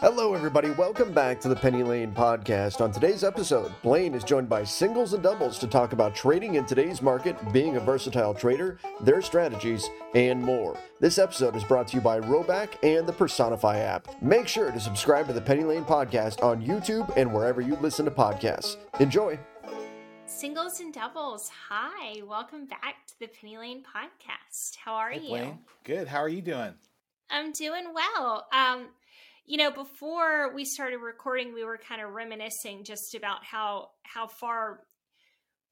Hello, everybody. Welcome back to the Penny Lane podcast. On today's episode, Blaine is joined by singles and doubles to talk about trading in today's market, being a versatile trader, their strategies, and more. This episode is brought to you by Roback and the Personify app. Make sure to subscribe to the Penny Lane podcast on YouTube and wherever you listen to podcasts. Enjoy. Singles and doubles, hi. Welcome back to the Penny Lane podcast. How are Hey, you? Blaine. Good. How are you doing? I'm doing well. Um, you know, before we started recording, we were kind of reminiscing just about how how far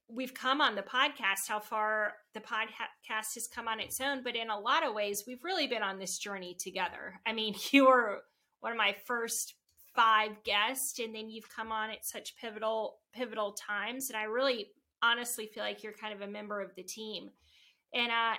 we've come on the podcast, how far the podcast has come on its own. But in a lot of ways, we've really been on this journey together. I mean, you were one of my first five guests, and then you've come on at such pivotal pivotal times, and I really honestly feel like you're kind of a member of the team. And uh,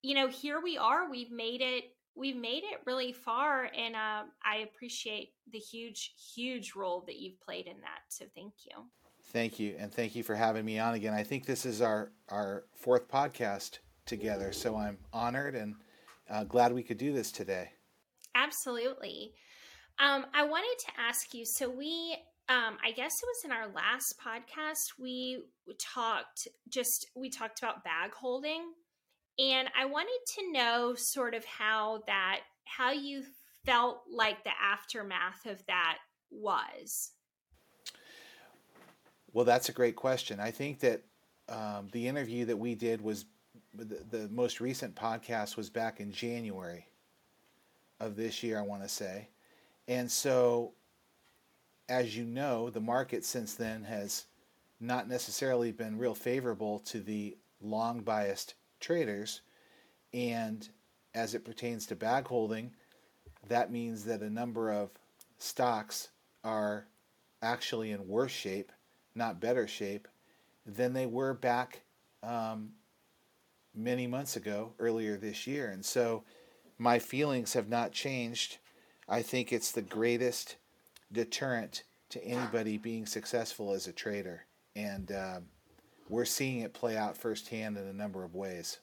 you know, here we are. We've made it we've made it really far and uh, i appreciate the huge huge role that you've played in that so thank you Thank you, and thank you for having me on again. I think this is our our fourth podcast together, so I'm honored and uh, glad we could do this today. absolutely um, i wanted to ask you so we um, i guess it was in our last podcast we talked just we talked about bag holding and i wanted to know sort of how that how you felt like the aftermath of that was Well, that's a great question. I think that um, the interview that we did was the, the most recent podcast was back in January of this year, I want to say. And so, as you know, the market since then has not necessarily been real favorable to the long biased traders. And as it pertains to bag holding, that means that a number of stocks are actually in worse shape, not better shape, than they were back um, many months ago, earlier this year. And so my feelings have not changed. I think it's the greatest deterrent to anybody being successful as a trader. And um, we're seeing it play out firsthand in a number of ways.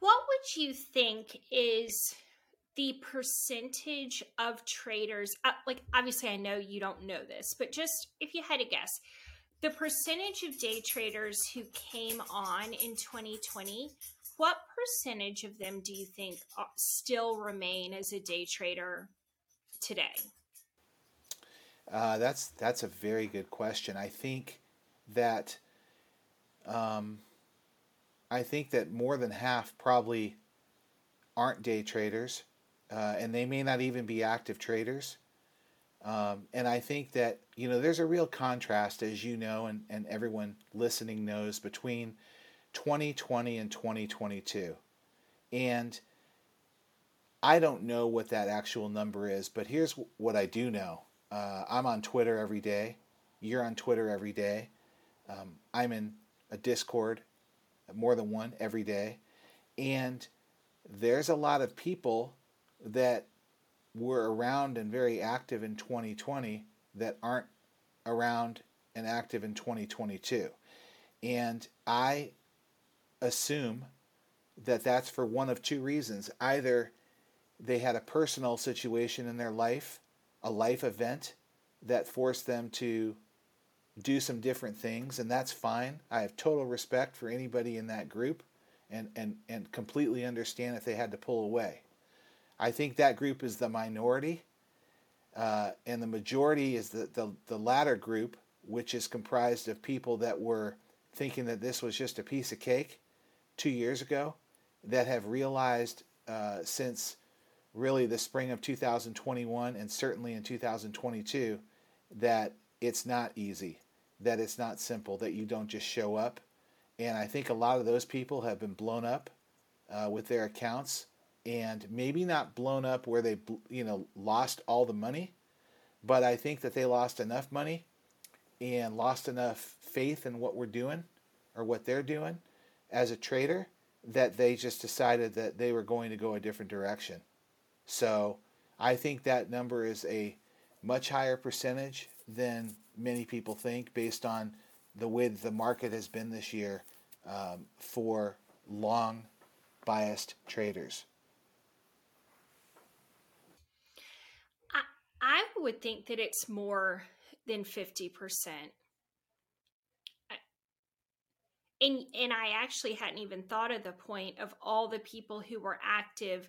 What would you think is the percentage of traders? Uh, like, obviously, I know you don't know this, but just if you had to guess, the percentage of day traders who came on in 2020, what percentage of them do you think still remain as a day trader today? Uh, that's that's a very good question. I think that um, I think that more than half probably aren't day traders, uh, and they may not even be active traders. Um, and I think that you know there's a real contrast, as you know, and, and everyone listening knows, between 2020 and 2022. And I don't know what that actual number is, but here's what I do know. Uh, I'm on Twitter every day. You're on Twitter every day. Um, I'm in a Discord, more than one every day. And there's a lot of people that were around and very active in 2020 that aren't around and active in 2022. And I assume that that's for one of two reasons. Either they had a personal situation in their life, a life event that forced them to do some different things, and that's fine. I have total respect for anybody in that group and, and, and completely understand if they had to pull away. I think that group is the minority, uh, and the majority is the, the, the latter group, which is comprised of people that were thinking that this was just a piece of cake two years ago, that have realized uh, since really the spring of 2021 and certainly in 2022 that it's not easy, that it's not simple, that you don't just show up. And I think a lot of those people have been blown up uh, with their accounts and maybe not blown up where they you know lost all the money, but I think that they lost enough money and lost enough faith in what we're doing or what they're doing as a trader that they just decided that they were going to go a different direction. So I think that number is a much higher percentage than many people think based on the way the market has been this year um, for long biased traders. I, I would think that it's more than 50%. And, and I actually hadn't even thought of the point of all the people who were active.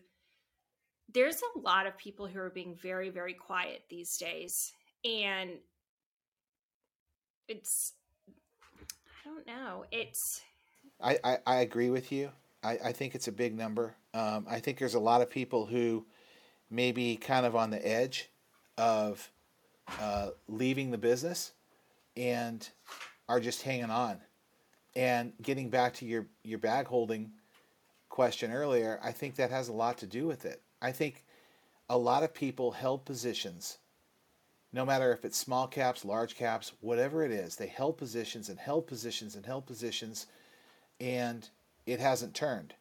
There's a lot of people who are being very, very quiet these days. And it's, I don't know. It's, I, I, I agree with you. I, I think it's a big number. Um, I think there's a lot of people who may be kind of on the edge of uh, leaving the business and are just hanging on. And getting back to your, your bag holding question earlier, I think that has a lot to do with it. I think a lot of people held positions, no matter if it's small caps, large caps, whatever it is, they held positions and held positions and held positions, and it hasn't turned,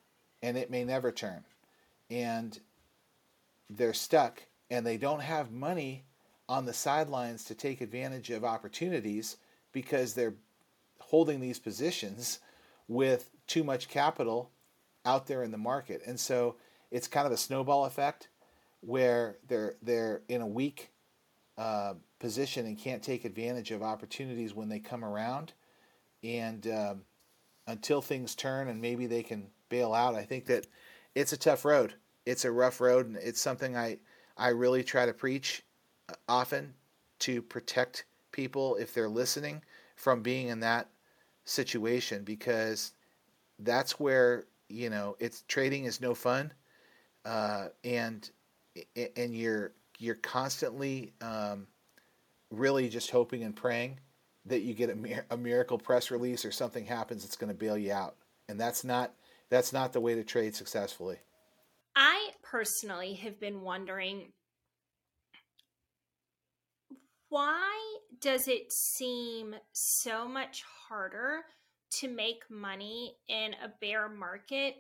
and it may never turn. And they're stuck, and they don't have money on the sidelines to take advantage of opportunities because they're holding these positions with too much capital out there in the market. And so it's kind of a snowball effect where they're they're in a weak uh, position and can't take advantage of opportunities when they come around. And um, until things turn and maybe they can bail out, I think that it's a tough road. It's a rough road, and it's something I I really try to preach often to protect people if they're listening from being in that situation because that's where you know it's trading is no fun uh, and and you're you're constantly um, really just hoping and praying that you get a, a miracle press release or something happens that's going to bail you out. And that's not that's not the way to trade successfully. I personally have been wondering why does it seem so much harder to make money in a bear market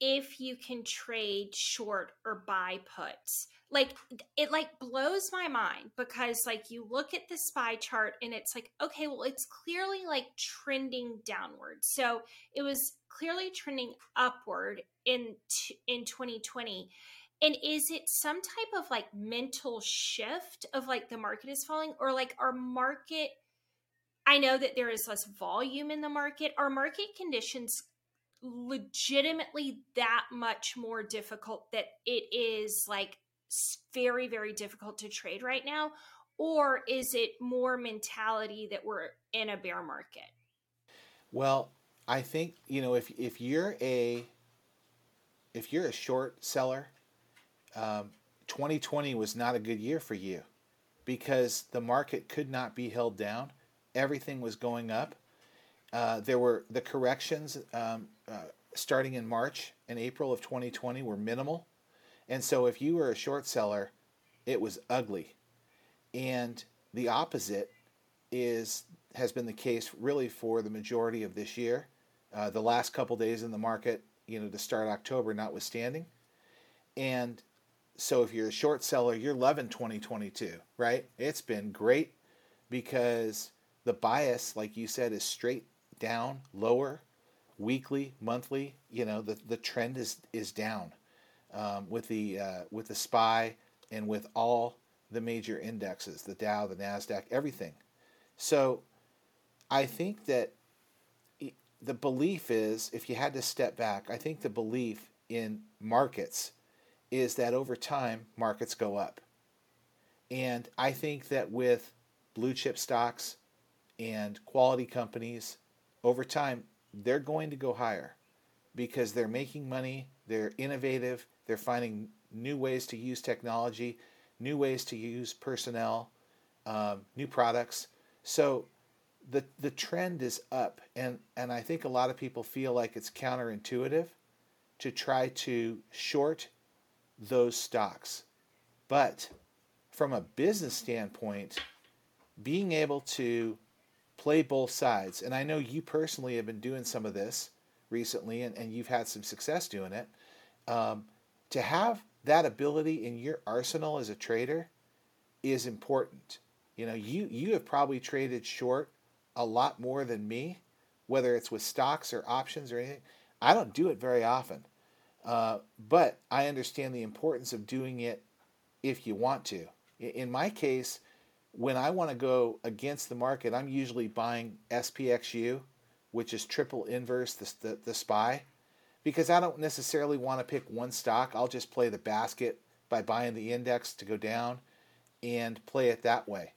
if you can trade short or buy puts. Like it like blows my mind because like you look at the spy chart and it's like okay well it's clearly like trending downward. So it was clearly trending upward in in 2020 and is it some type of like mental shift of like the market is falling or like our market I know that there is less volume in the market. Are market conditions legitimately that much more difficult that it is like very very difficult to trade right now or is it more mentality that we're in a bear market? Well, I think, you know, if if you're a if you're a short seller um, 2020 was not a good year for you because the market could not be held down. Everything was going up. Uh, there were the corrections um, uh, starting in March and April of 2020 were minimal. And so if you were a short seller, it was ugly. And the opposite is has been the case really for the majority of this year. Uh, the last couple days in the market, you know, to start October notwithstanding. And so if you're a short seller, you're loving 2022, right? It's been great because the bias, like you said, is straight down, lower, weekly, monthly. You know, the, the trend is is down um, with the uh, with the SPY and with all the major indexes, the Dow, the Nasdaq, everything. So I think that the belief is, if you had to step back, I think the belief in markets is that over time markets go up. And I think that with blue chip stocks and quality companies, over time they're going to go higher because they're making money, they're innovative, they're finding new ways to use technology, new ways to use personnel, um, new products. So the the trend is up, and and I think a lot of people feel like it's counterintuitive to try to short those stocks. But from a business standpoint, being able to play both sides, and I know you personally have been doing some of this recently and, and you've had some success doing it, um, to have that ability in your arsenal as a trader is important. You know, you, you have probably traded short a lot more than me, whether it's with stocks or options or anything. I don't do it very often. Uh, but I understand the importance of doing it if you want to. In my case, when I want to go against the market, I'm usually buying SPXU, which is triple inverse the, the, the SPY, because I don't necessarily want to pick one stock. I'll just play the basket by buying the index to go down and play it that way.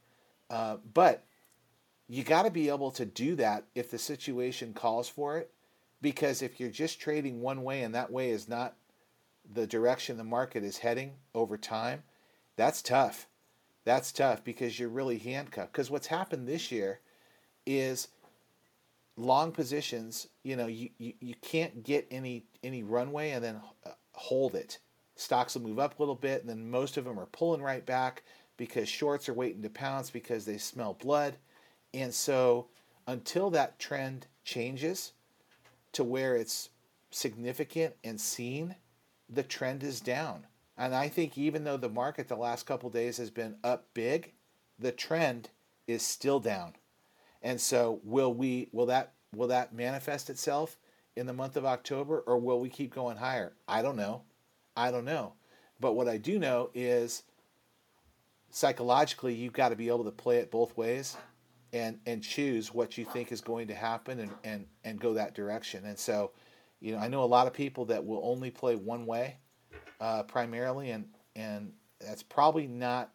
Uh, but you got to be able to do that if the situation calls for it, because if you're just trading one way and that way is not the direction the market is heading over time, that's tough. That's tough because you're really handcuffed. Because what's happened this year is long positions, you know, you, you, you can't get any any runway and then uh, hold it. Stocks will move up a little bit, and then most of them are pulling right back because shorts are waiting to pounce because they smell blood. And so until that trend changes to where it's significant and seen, the trend is down. And I think even though the market the last couple days has been up big, the trend is still down. And so will we will that will that manifest itself in the month of October or will we keep going higher? I don't know. I don't know. But what I do know is psychologically you've got to be able to play it both ways and and choose what you think is going to happen and and and go that direction. And so, you know, I know a lot of people that will only play one way uh, primarily, and and that's probably not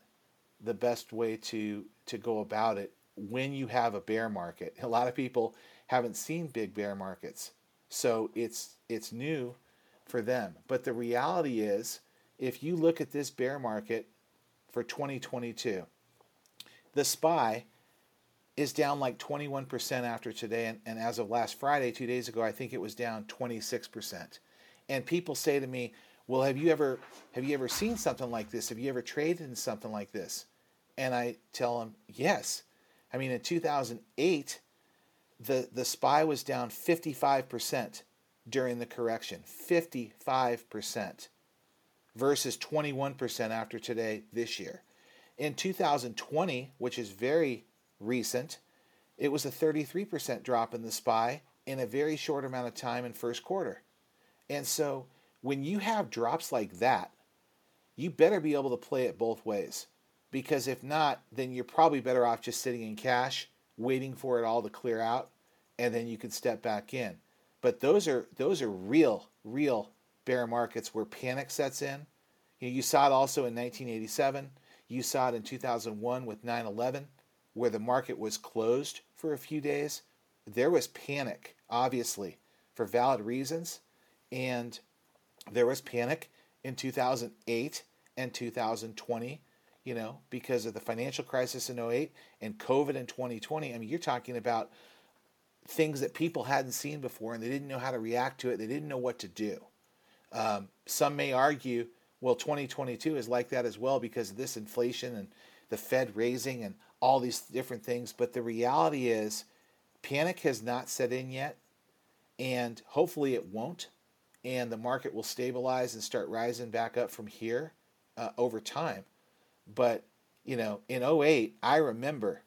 the best way to to go about it when you have a bear market. A lot of people haven't seen big bear markets, so it's it's new for them. But the reality is, if you look at this bear market for 2022, the SPY is down like 21% after today. And, and as of last Friday, two days ago, I think it was down 26%. And people say to me, well, have you ever have you ever seen something like this? Have you ever traded in something like this? And I tell them, yes. I mean, in 2008, the, the SPY was down 55% during the correction. 55% versus 21% after today this year. In 2020, which is very recent, it was a 33% drop in the SPY in a very short amount of time in first quarter. And so when you have drops like that, you better be able to play it both ways. Because if not, then you're probably better off just sitting in cash, waiting for it all to clear out, and then you can step back in. But those are those are real, real bear markets where panic sets in. You, know, you saw it also in 1987. You saw it in 2001 with 9 11 where the market was closed for a few days, there was panic, obviously, for valid reasons. And there was panic in 2008 and 2020, you know, because of the financial crisis in 08 and COVID in 2020. I mean, you're talking about things that people hadn't seen before and they didn't know how to react to it, they didn't know what to do. Um, some may argue, well, 2022 is like that as well because of this inflation and the Fed raising and all these different things. But the reality is, panic has not set in yet, and hopefully it won't. And the market will stabilize and start rising back up from here uh, over time. But, you know, in 08, I remember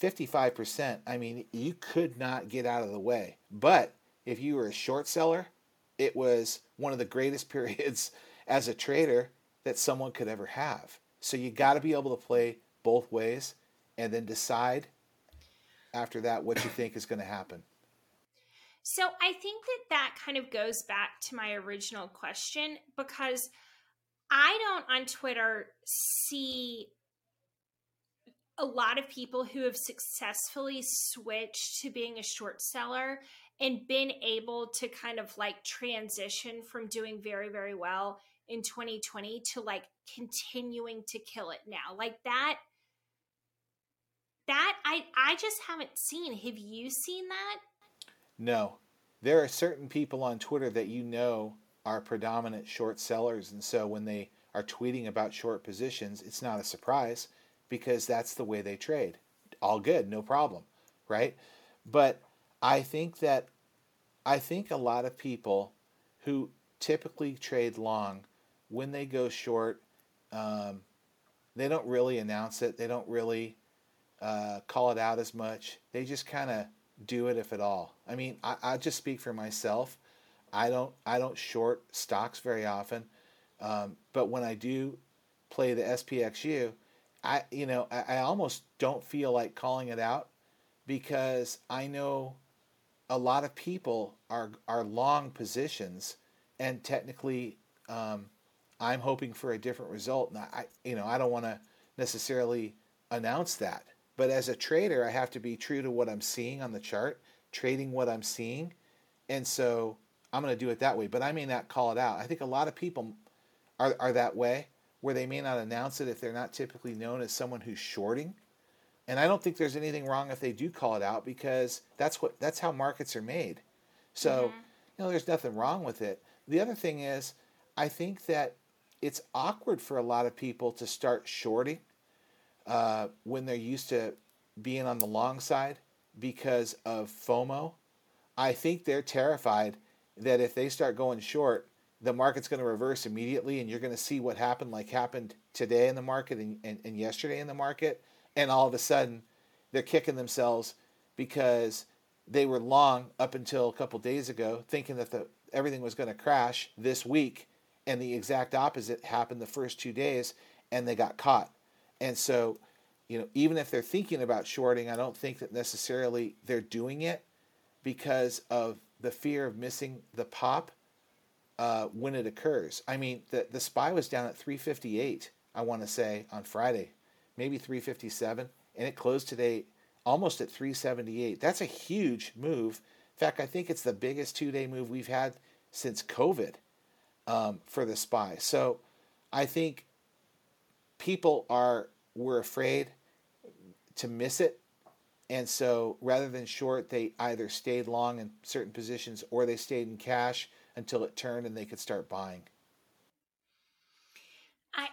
55%. I mean, you could not get out of the way. But if you were a short seller, it was one of the greatest periods as a trader that someone could ever have. So you got to be able to play both ways and then decide after that what you think is going to happen. So I think that that kind of goes back to my original question because I don't on Twitter see a lot of people who have successfully switched to being a short seller and been able to kind of like transition from doing very, very well in 2020 to like continuing to kill it now. Like that that I I just haven't seen. Have you seen that? No. There are certain people on Twitter that you know are predominant short sellers and so when they are tweeting about short positions, it's not a surprise because that's the way they trade. All good, no problem, right? But I think that I think a lot of people who typically trade long, when they go short, um, they don't really announce it. They don't really uh, call it out as much. They just kind of do it if at all. I mean, I, I just speak for myself. I don't I don't short stocks very often, um, but when I do play the SPXU, I you know I, I almost don't feel like calling it out because I know a lot of people are are long positions, and technically, um, I'm hoping for a different result. And I, you know, I don't want to necessarily announce that, but as a trader, I have to be true to what I'm seeing on the chart, trading what I'm seeing, and so I'm going to do it that way. But I may not call it out. I think a lot of people are are that way, where they may not announce it if they're not typically known as someone who's shorting and I don't think there's anything wrong if they do call it out because that's what that's how markets are made. So, mm-hmm. you know, there's nothing wrong with it. The other thing is, I think that it's awkward for a lot of people to start shorting uh, when they're used to being on the long side because of FOMO. I think they're terrified that if they start going short, the market's going to reverse immediately and you're going to see what happened, like happened today in the market and, and, and yesterday in the market and all of a sudden they're kicking themselves because they were long up until a couple days ago thinking that the everything was going to crash this week and the exact opposite happened the first 2 days and they got caught. And so, you know, even if they're thinking about shorting, I don't think that necessarily they're doing it because of the fear of missing the pop uh, when it occurs. I mean, the the SPY was down at 358, I want to say, on Friday maybe 357, and it closed today almost at 378. That's a huge move. In fact, I think it's the biggest two day move we've had since COVID um, for the SPY. So I think people are were afraid to miss it. And so rather than short, they either stayed long in certain positions or they stayed in cash until it turned and they could start buying. I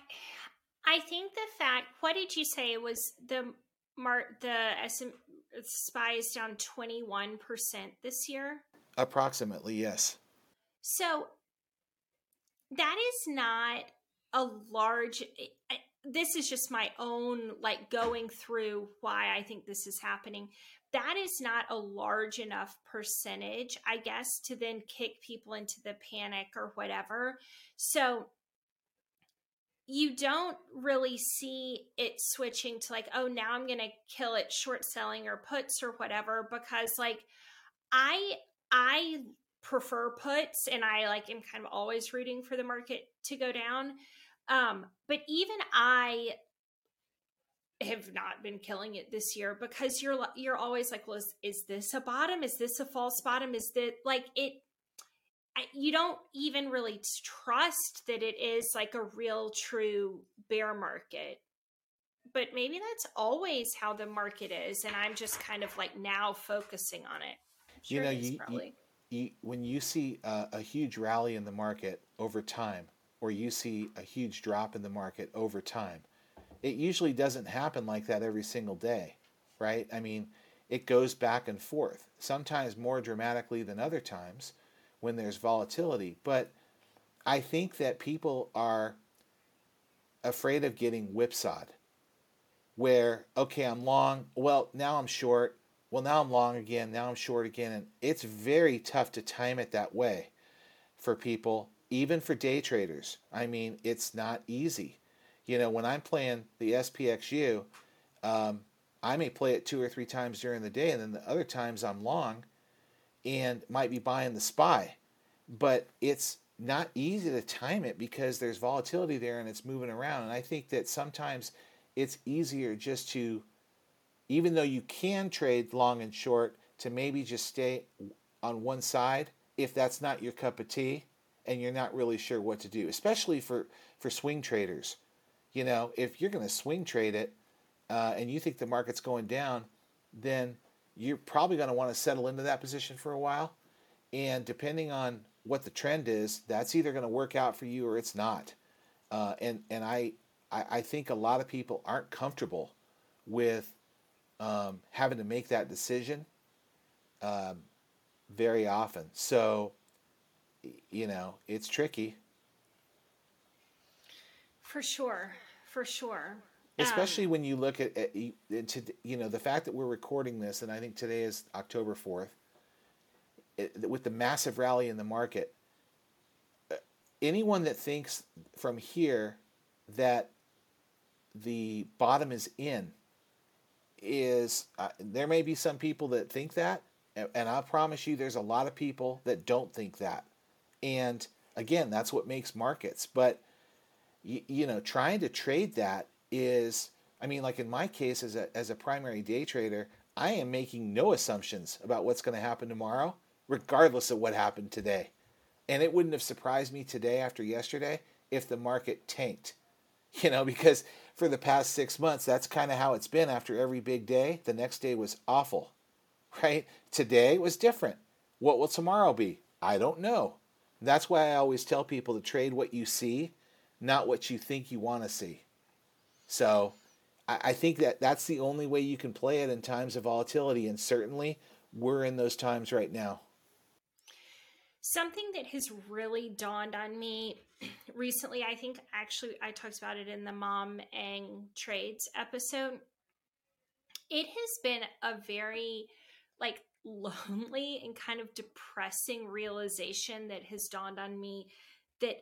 I think the fact, what did you say was the mark the SM, SPY is down 21% this year? Approximately, yes. So that is not a large this is just my own like going through why I think this is happening. That is not a large enough percentage, I guess, to then kick people into the panic or whatever. So you don't really see it switching to like oh now i'm gonna kill it short selling or puts or whatever because like i i prefer puts and i like am kind of always rooting for the market to go down um but even i have not been killing it this year because you're you're always like well is, is this a bottom? Is this a false bottom? Is that like it I, you don't even really trust that it is like a real true bear market. But maybe that's always how the market is and i'm just kind of like now focusing on it. Sure you know you, you, you, when you see a, a huge rally in the market over time or you see a huge drop in the market over time it usually doesn't happen like that every single day right i mean it goes back and forth sometimes more dramatically than other times when there's volatility. But I think that people are afraid of getting whipsawed. Where, okay, I'm long, well, now I'm short, well, now I'm long again, now I'm short again. And it's very tough to time it that way for people, even for day traders. I mean, it's not easy. You know, when I'm playing the SPXU, um, I may play it two or three times during the day, and then the other times I'm long and might be buying the SPY. But it's not easy to time it because there's volatility there and it's moving around. And I think that sometimes it's easier just to, even though you can trade long and short, to maybe just stay on one side if that's not your cup of tea and you're not really sure what to do, especially for, for swing traders. You know, if you're going to swing trade it uh, and you think the market's going down, then you're probably going to want to settle into that position for a while. And depending on what the trend is, that's either going to work out for you or it's not. Uh, and and I, I, I think a lot of people aren't comfortable with um, having to make that decision um, very often. So, you know, it's tricky. For sure, for sure especially um, when you look at, at you know the fact that we're recording this and i think today is october 4th it, with the massive rally in the market uh, anyone that thinks from here that the bottom is in is uh, there may be some people that think that and, and I promise you there's a lot of people that don't think that. And again, that's what makes markets, but you, you know, trying to trade that is I mean like in my case as a as a primary day trader, I am making no assumptions about what's going to happen tomorrow regardless of what happened today. And it wouldn't have surprised me today after yesterday if the market tanked. You know, because for the past six months, that's kind of how it's been after every big day. The next day was awful, right? Today was different. What will tomorrow be? I don't know. That's why I always tell people to trade what you see, not what you think you want to see. So I think that that's the only way you can play it in times of volatility. And certainly we're in those times right now. Something that has really dawned on me recently, I think actually I talked about it in the Mom Ang Trades episode. It has been a very like lonely and kind of depressing realization that has dawned on me that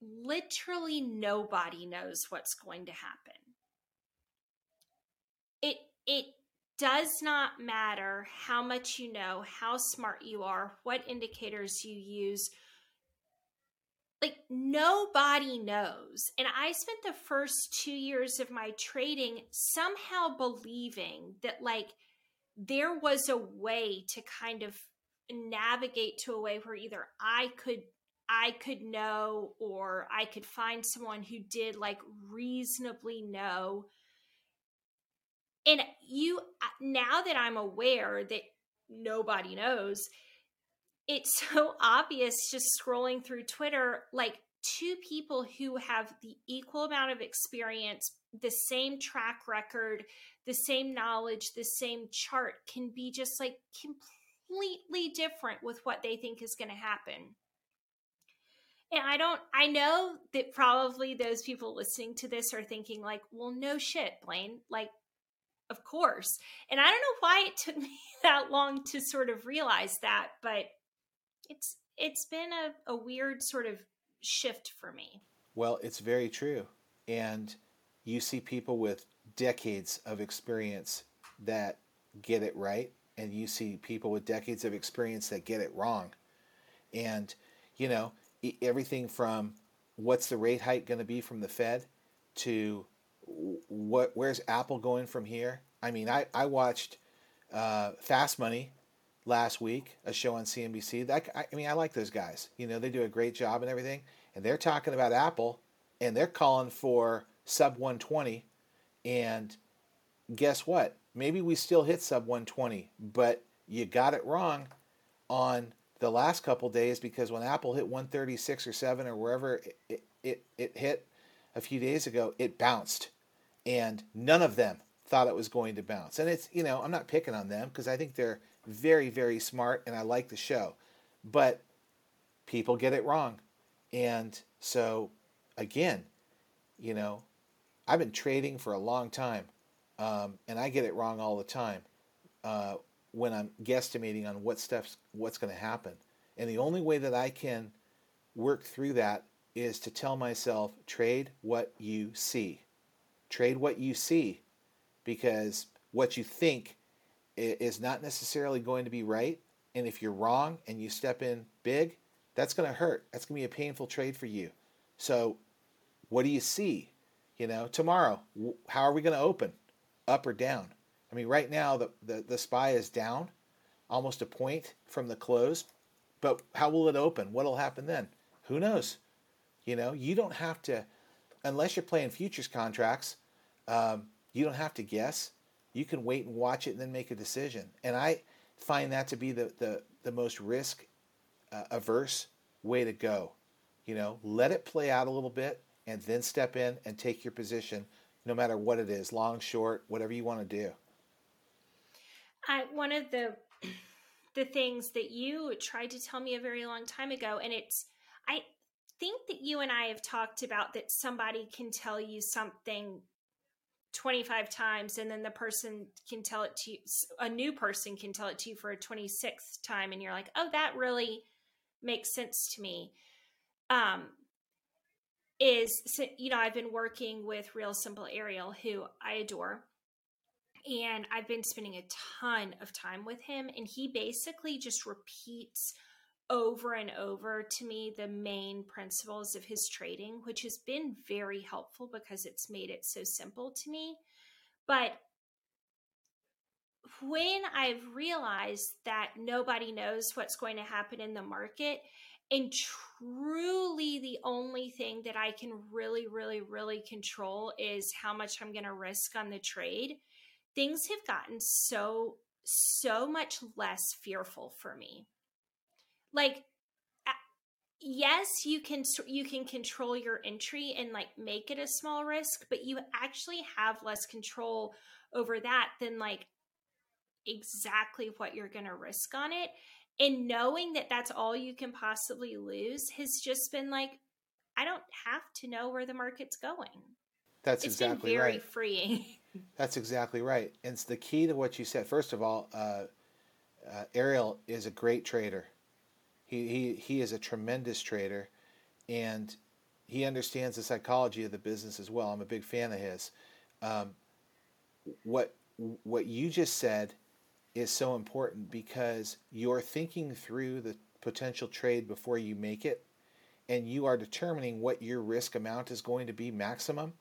literally nobody knows what's going to happen. It it does not matter how much you know, how smart you are, what indicators you use. Like, nobody knows. And I spent the first two years of my trading somehow believing that, like, there was a way to kind of navigate to a way where either I could I could know or I could find someone who did like reasonably know. And you uh, now that i'm aware that nobody knows it's so obvious just scrolling through twitter like two people who have the equal amount of experience the same track record the same knowledge the same chart can be just like completely different with what they think is going to happen and I don't, I know that probably those people listening to this are thinking, like, well, no shit, Blaine. Like, of course. And I don't know why it took me that long to sort of realize that, but it's it's been a, a weird sort of shift for me. Well, it's very true. And you see people with decades of experience that get it right, and you see people with decades of experience that get it wrong. And, you know, everything from what's the rate hike going to be from the Fed to what where's Apple going from here? I mean, I I watched uh, Fast Money last week, a show on CNBC. That I, I mean, I like those guys. You know, they do a great job and everything. And they're talking about Apple, and they're calling for sub 120. And guess what? Maybe we still hit sub 120, but you got it wrong on the last couple days because when Apple hit 136 or 7 or wherever it, it, it hit a few days ago, it bounced. And none of them thought it was going to bounce. And it's, you know, I'm not picking on them because I think they're very, very smart and I like the show. But people get it wrong. And so, again, you know, I've been trading for a long time um, and I get it wrong all the time uh, when I'm guesstimating on what stuff's what's going to happen. And the only way that I can work through that is to tell myself trade what you see. Trade what you see because what you think is not necessarily going to be right. And if you're wrong and you step in big, that's going to hurt. That's going to be a painful trade for you. So, what do you see? You know, tomorrow, how are we going to open? Up or down? I mean, right now, the, the, the SPY is down almost a point from the close. But how will it open? What will happen then? Who knows? You know, you don't have to, unless you're playing futures contracts, um, you don't have to guess. You can wait and watch it and then make a decision. And I find that to be the, the, the most risk uh, averse way to go. You know, let it play out a little bit and then step in and take your position no matter what it is long, short, whatever you want to do. I, one of the the things that you tried to tell me a very long time ago and it's I think that you and I have talked about that somebody can tell you something 25 times and then the person can tell it to you a new person can tell it to you for a 26th time and you're like oh that really makes sense to me um is you know i've been working with real simple ariel who i adore and i've been spending a ton of time with him and he basically just repeats over and over to me the main principles of his trading which has been very helpful because it's made it so simple to me. But when I've realized that nobody knows what's going to happen in the market, and truly the only thing that I can really, really, really control is how much I'm going to risk on the trade, things have gotten so, so much less fearful for me. Like, yes you can you can control your entry and like make it a small risk but you actually have less control over that than like exactly what you're going to risk on it. And knowing that that's all you can possibly lose has just been like, I don't have to know where the market's going. That's it's exactly been very right. freeing. That's exactly right. And it's the key to what you said. First of all, uh, uh, Ariel is a great trader. He, he, he is a tremendous trader and he understands the psychology of the business as well. I'm a big fan of his. Um, what, what you just said is so important because you're thinking through the potential trade before you make it and you are determining what your risk amount is going to be maximum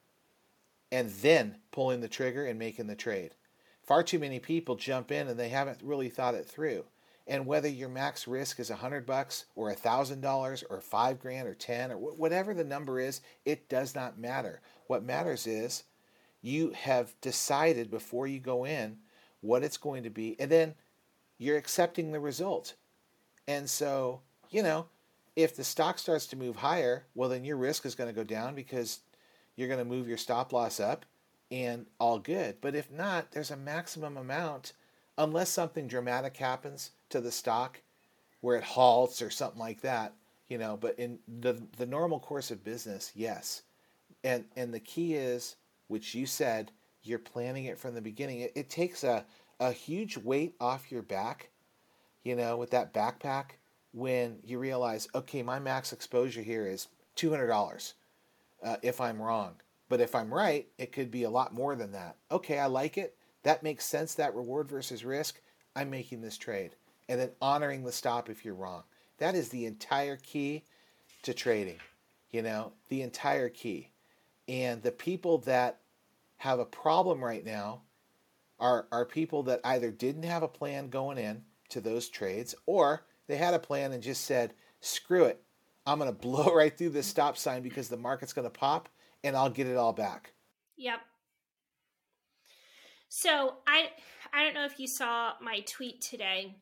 and then pulling the trigger and making the trade. Far too many people jump in and they haven't really thought it through. And whether your max risk is a hundred bucks or a thousand dollars or five grand or ten or whatever the number is, it does not matter. What matters is you have decided before you go in what it's going to be, and then you're accepting the result. And so, you know, if the stock starts to move higher, well, then your risk is going to go down because you're going to move your stop loss up and all good. But if not, there's a maximum amount, unless something dramatic happens to the stock where it halts or something like that, you know. But in the, the normal course of business, yes. And, and the key is, which you said, you're planning it from the beginning. It, it takes a, a huge weight off your back, you know, with that backpack when you realize, okay, my max exposure here is $200 uh, if I'm wrong. But if I'm right, it could be a lot more than that. Okay, I like it. That makes sense, that reward versus risk. I'm making this trade. And then honoring the stop if you're wrong. That is the entire key to trading, you know, the entire key. And the people that have a problem right now are, are people that either didn't have a plan going in to those trades or they had a plan and just said, screw it, I'm going to blow right through this stop sign because the market's going to pop and I'll get it all back. Yep. So I I don't know if you saw my tweet today,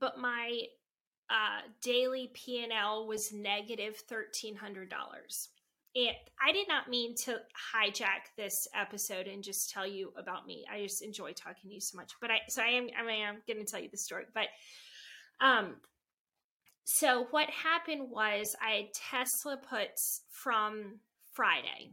but my uh, daily P and L was negative thirteen hundred dollars and I did not mean to hijack this episode and just tell you about me. I just enjoy talking to you so much. But I so I am I mean I'm going to tell you the story. But um so what happened was I had Tesla puts from Friday.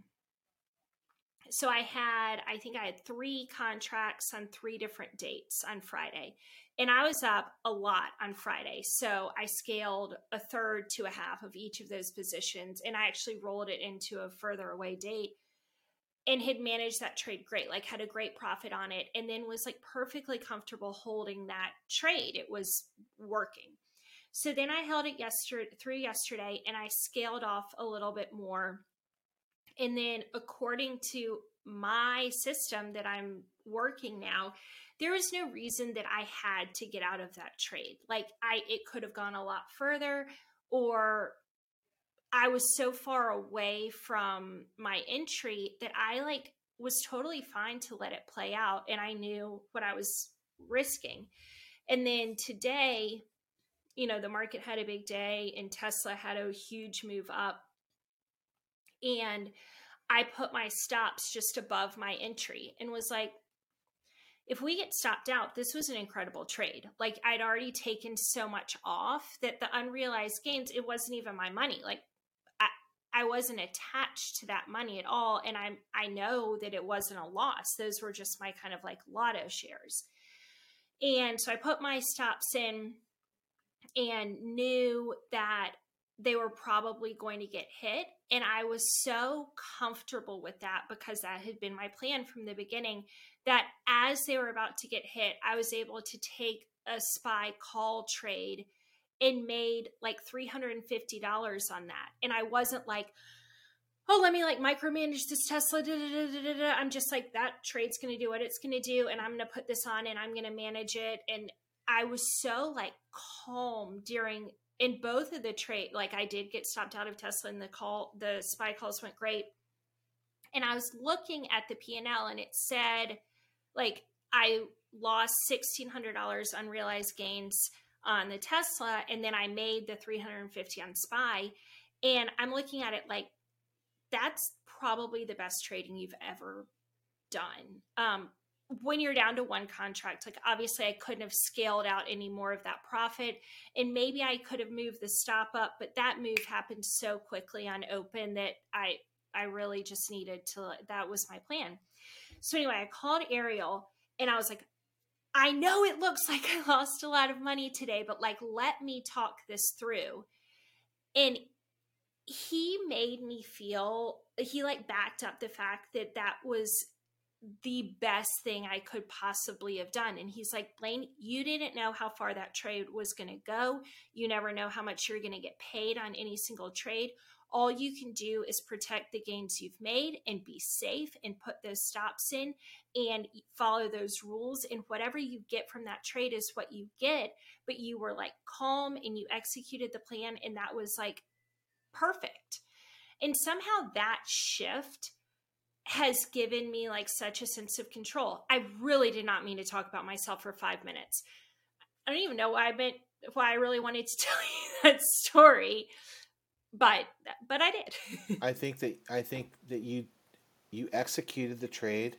So I had I think I had 3 contracts on 3 different dates on Friday and I was up a lot on Friday. So I scaled a third to a half of each of those positions and I actually rolled it into a further away date and had managed that trade great, like had a great profit on it, and then was like perfectly comfortable holding that trade. It was working. So then I held it yesterday through yesterday and I scaled off a little bit more. And then according to my system that I'm working now, there was no reason that I had to get out of that trade. Like I it could have gone a lot further or I was so far away from my entry that I like was totally fine to let it play out and I knew what I was risking. And then today, you know, the market had a big day and Tesla had a huge move up. And I put my stops just above my entry and was like, if we get stopped out, this was an incredible trade. Like I'd already taken so much off that the unrealized gains, it wasn't even my money. Like I, I wasn't attached to that money at all. And I'm I know that it wasn't a loss. Those were just my kind of like lotto shares. And so I put my stops in and knew that they were probably going to get hit. And I was so comfortable with that because that had been my plan from the beginning that as they were about to get hit, I was able to take a SPY call trade and made like $350 on that. And I wasn't like, oh, let me like micromanage this Tesla. Da, da, da, I'm just like, that trade's going to do what it's going to do. And I'm going to put this on and I'm going to manage it. And I was so like calm during in both of the trade. Like I did get stopped out of Tesla and the call, the SPY calls went great. And I was looking at the P&L and it said like I lost $1,600 unrealized gains on the Tesla, and then I made the 350 on SPY. And I'm looking at it like that's probably the best trading you've ever done. Um, when you're down to one contract, like obviously I couldn't have scaled out any more of that profit. And maybe I could have moved the stop up, but that move happened so quickly on open that I I really just needed to that was my plan. So anyway, I called Ariel and I was like, I know it looks like I lost a lot of money today, but like, let me talk this through. And he made me feel, he like backed up the fact that that was the best thing I could possibly have done. And he's like, Blaine, you didn't know how far that trade was going to go. You never know how much you're going to get paid on any single trade all you can do is protect the gains you've made and be safe and put those stops in and follow those rules and whatever you get from that trade is what you get but you were like calm and you executed the plan and that was like perfect and somehow that shift has given me like such a sense of control i really did not mean to talk about myself for five minutes i don't even know why i meant why i really wanted to tell you that story but but I did. I think that I think that you you executed the trade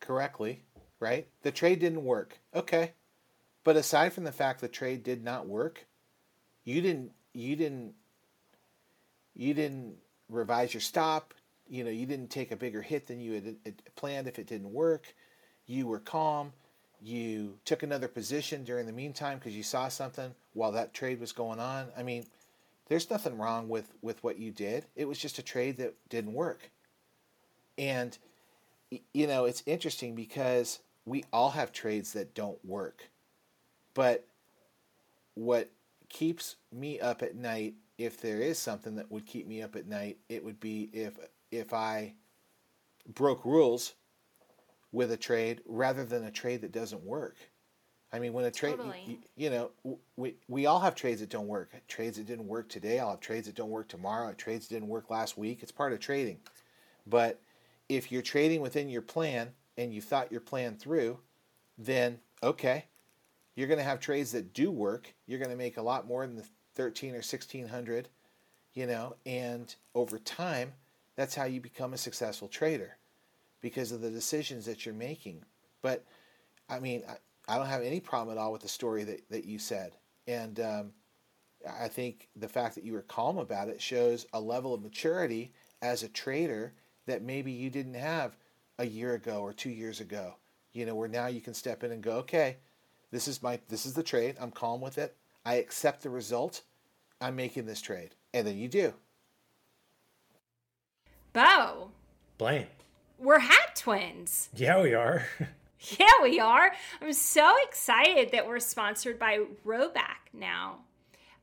correctly, right? The trade didn't work. Okay. But aside from the fact the trade did not work, you didn't you didn't you didn't revise your stop, you know, you didn't take a bigger hit than you had planned if it didn't work. You were calm. You took another position during the meantime because you saw something while that trade was going on. I mean, there's nothing wrong with with what you did. It was just a trade that didn't work. And you know, it's interesting because we all have trades that don't work. But what keeps me up at night if there is something that would keep me up at night, it would be if if I broke rules with a trade rather than a trade that doesn't work. I mean, when a trade, totally. you, you, know, we we all have trades that don't work. Trades that didn't work today. I'll have trades that don't work tomorrow. Trades that didn't work last week. It's part of trading. But if you're trading within your plan and you thought your plan through, then okay, you're going to have trades that do work. You're going to make a lot more than the thirteen or sixteen hundred, you know. And over time, that's how you become a successful trader, because of the decisions that you're making. But I mean. I don't have any problem at all with the story that, that you said. And um, I think the fact that you were calm about it shows a level of maturity as a trader that maybe you didn't have a year ago or two years ago. You know, where now you can step in and go, okay, this is my this is the trade. I'm calm with it. I accept the result. I'm making this trade. And then you do. Bo. Blaine. We're hat twins. Yeah, we are. Yeah, we are. I'm so excited that we're sponsored by Rhoback now.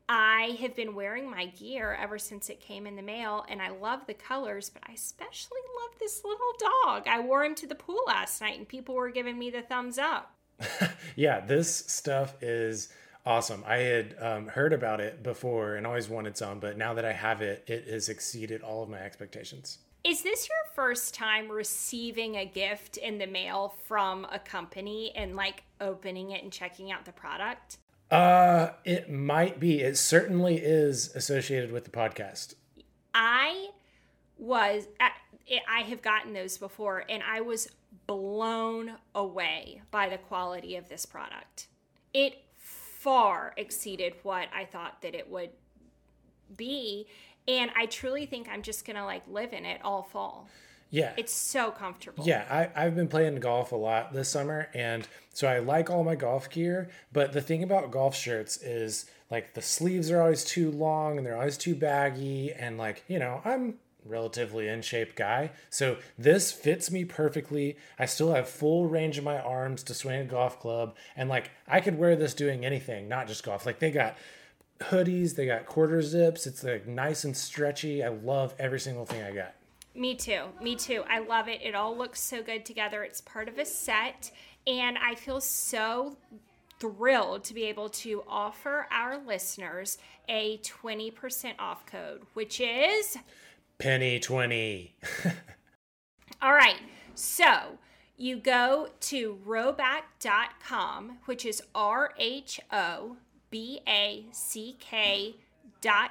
I have been wearing my gear ever since it came in the mail, and I love the colors, but I especially love this little dog. I wore him to the pool last night, and people were giving me the thumbs up. yeah, this stuff is awesome. I had um, heard about it before and always wanted some, but now that I have it, it has exceeded all of my expectations. Is this your first time receiving a gift in the mail from a company and like opening it and checking out the product? Uh, it might be. It certainly is associated with the podcast. I was I have gotten those before and I was blown away by the quality of this product. It far exceeded what I thought that it would be and I truly think I'm just gonna like live in it all fall. Yeah. It's so comfortable. Yeah, I, I've been playing golf a lot this summer, and so I like all my golf gear. But the thing about golf shirts is like the sleeves are always too long and they're always too baggy and like you know i'm relatively in shape guy so this fits me perfectly i still have full range of my arms to swing a golf club and like i could wear this doing anything not just golf like they got hoodies they got quarter zips it's like nice and stretchy i love every single thing i got me too. Me too. I love it. It all looks so good together. It's part of a set. And I feel so thrilled to be able to offer our listeners a 20% off code, which is Penny 20. all right. So you go to rhoback.com, which is R H O B A C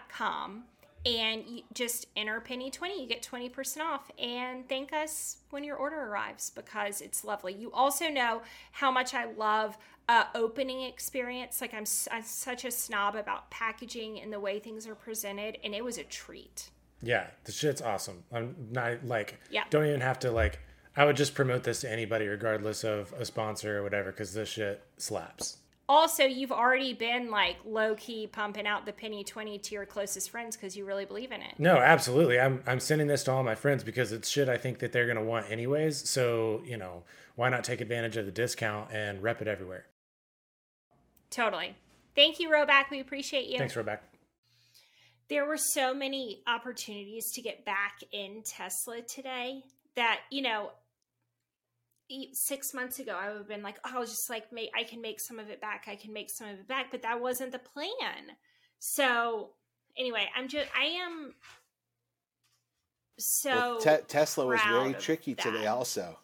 com and you just enter penny 20 you get 20% off and thank us when your order arrives because it's lovely. You also know how much i love uh, opening experience. Like I'm, I'm such a snob about packaging and the way things are presented and it was a treat. Yeah the shit's awesome. I'm not like yeah. don't even have to like i would just promote this to anybody regardless of a sponsor or whatever because this shit slaps also you've already been like low key pumping out the penny 20 to your closest friends because you really believe in it. No absolutely. I'm i'm sending this to all my friends because it's shit i think that they're going to want anyways. So you know why not take advantage of the discount and rep it everywhere? Totally. Thank you Rhoback we appreciate you. Thanks Rhoback there were so many opportunities to get back in tesla today that you know six months ago, I would have been like, oh, I'll just like make, I can make some of it back. I can make some of it back. But that wasn't the plan. So anyway, I'm just, I am so. Well, te- Tesla was very tricky today also.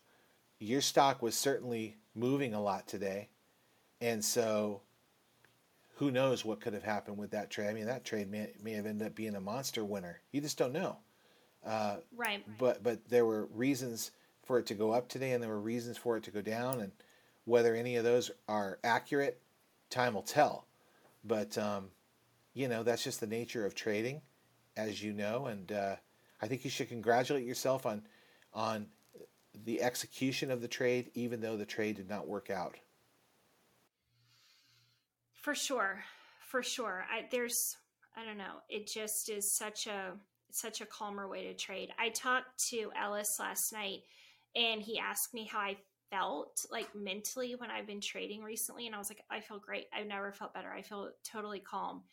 Your stock was certainly moving a lot today. And so who knows what could have happened with that trade. I mean, that trade may, may have ended up being a monster winner. You just don't know. Uh, right. But, but there were reasons for it to go up today and there were reasons for it to go down and whether any of those are accurate time will tell. But um, you know that's just the nature of trading as you know and uh, i think you should congratulate yourself on on the execution of the trade even though the trade did not work out. For sure. For sure. I, there's i don't know. It just is such a such a calmer way to trade. I talked to ellis last night and he asked me how I felt like mentally when I've been trading recently and I was like I feel great. I've never felt better. I feel totally calm.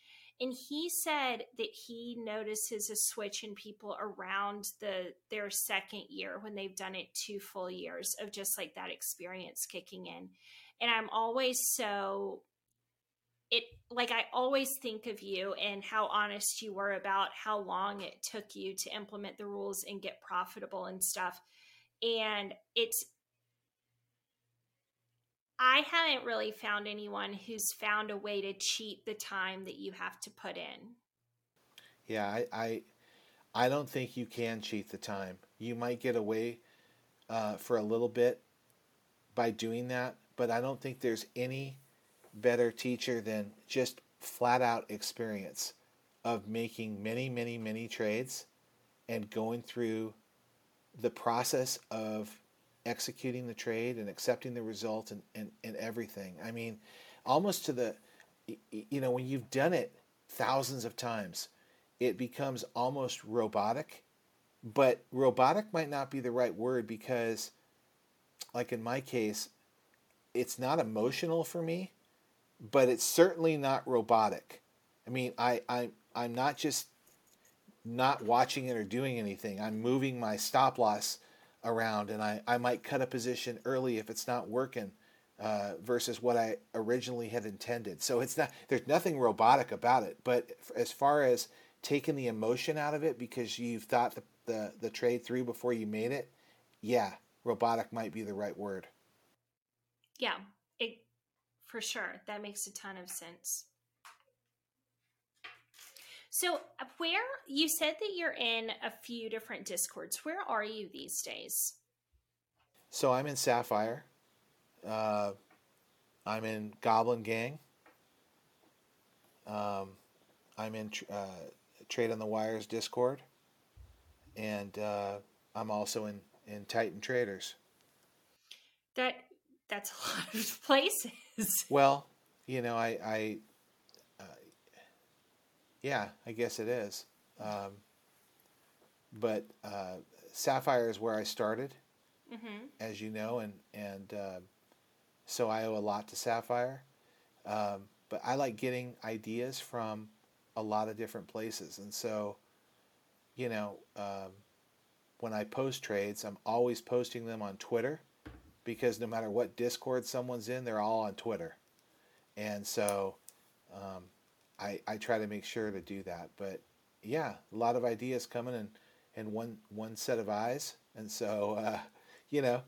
And he said that he notices a switch in people around the their second year when they've done it two full years of just like that experience kicking in. And I'm always so it like I always think of you and how honest you were about how long it took you to implement the rules and get profitable and stuff and it's I haven't really found anyone who's found a way to cheat the time that you have to put in. Yeah, I I, I don't think you can cheat the time. You might get away uh, for a little bit by doing that, but I don't think there's any better teacher than just flat out experience of making many, many, many trades and going through the process of executing the trade and accepting the result and, and, and everything. I mean, almost to the, you know, when you've done it thousands of times, it becomes almost robotic. But robotic might not be the right word because, like in my case, it's not emotional for me, but it's certainly not robotic. I mean, I, I, I'm not just not watching it or doing anything. I'm moving my stop loss around and I, I might cut a position early if it's not working uh, versus what I originally had intended. So it's not there's nothing robotic about it. But as far as taking the emotion out of it because you've thought the, the, the trade through before you made it, yeah, robotic might be the right word. Yeah, it for sure. That makes a ton of sense. So, uh, where you said that you're in a few different discords, where are you these days? So, I'm in Sapphire. Uh, I'm in Goblin Gang. Um, I'm in uh, Trade on the Wires Discord. And uh, I'm also in, in Titan Traders. That that's a lot of places. Well, you know, I, I yeah, I guess it is. Um, but uh, Sapphire is where I started, Mm-hmm. as you know, and and uh, so I owe a lot to Sapphire. Um, but I like getting ideas from a lot of different places, and so, you know, um, when I post trades, I'm always posting them on Twitter, because no matter what Discord someone's in, they're all on Twitter, and so. Um, I, I try to make sure to do that. But yeah, a lot of ideas coming and and one one set of eyes, and so uh, you know,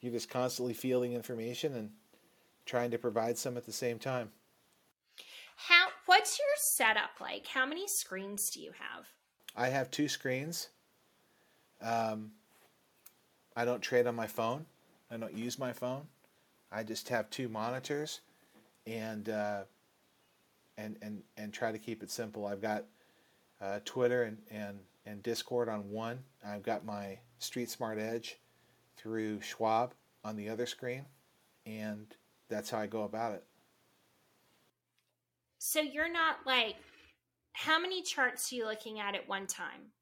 you're just constantly fielding information and trying to provide some at the same time. How? What's your setup like? How many screens do you have? I have two screens. Um, I don't trade on my phone. I don't use my phone. I just have two monitors, and uh, and and and try to keep it simple. I've got uh, Twitter and, and and Discord on one. I've got my Street Smart Edge through Schwab on the other screen, and that's how I go about it. So you're not like, how many charts are you looking at at one time?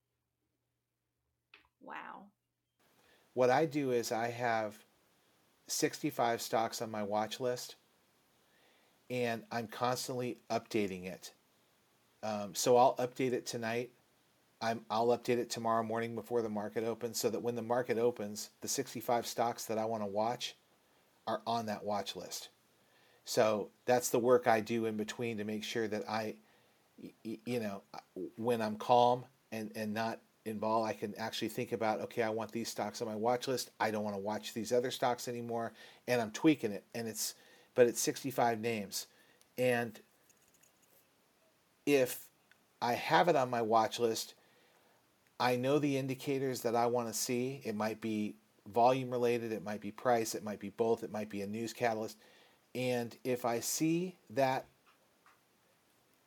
Wow. What I do is I have 65 stocks on my watch list, and I'm constantly updating it. Um, so I'll update it tonight. I'm, I'll update it tomorrow morning before the market opens so that when the market opens, the 65 stocks that I want to watch are on that watch list. So that's the work I do in between to make sure that I, you know, when I'm calm and, and not involved, I can actually think about, okay, I want these stocks on my watch list. I don't want to watch these other stocks anymore. And I'm tweaking it. And it's, but it's 65 names. And if I have it on my watch list, I know the indicators that I want to see. It might be volume related, it might be price, it might be both, it might be a news catalyst. And if I see that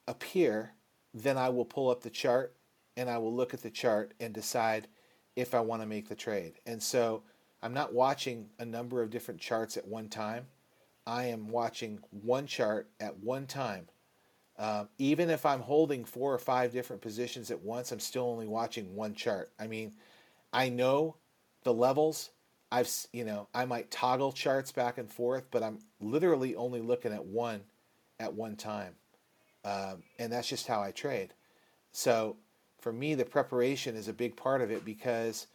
appear, then I will pull up the chart and I will look at the chart and decide if I want to make the trade. And so I'm not watching a number of different charts at one time. I am watching one chart at one time. Uh, even if I'm holding four or five different positions at once, I'm still only watching one chart. I mean, I know the levels. I've you know I might toggle charts back and forth, but I'm literally only looking at one at one time, um, and that's just how I trade. So for me, the preparation is a big part of it because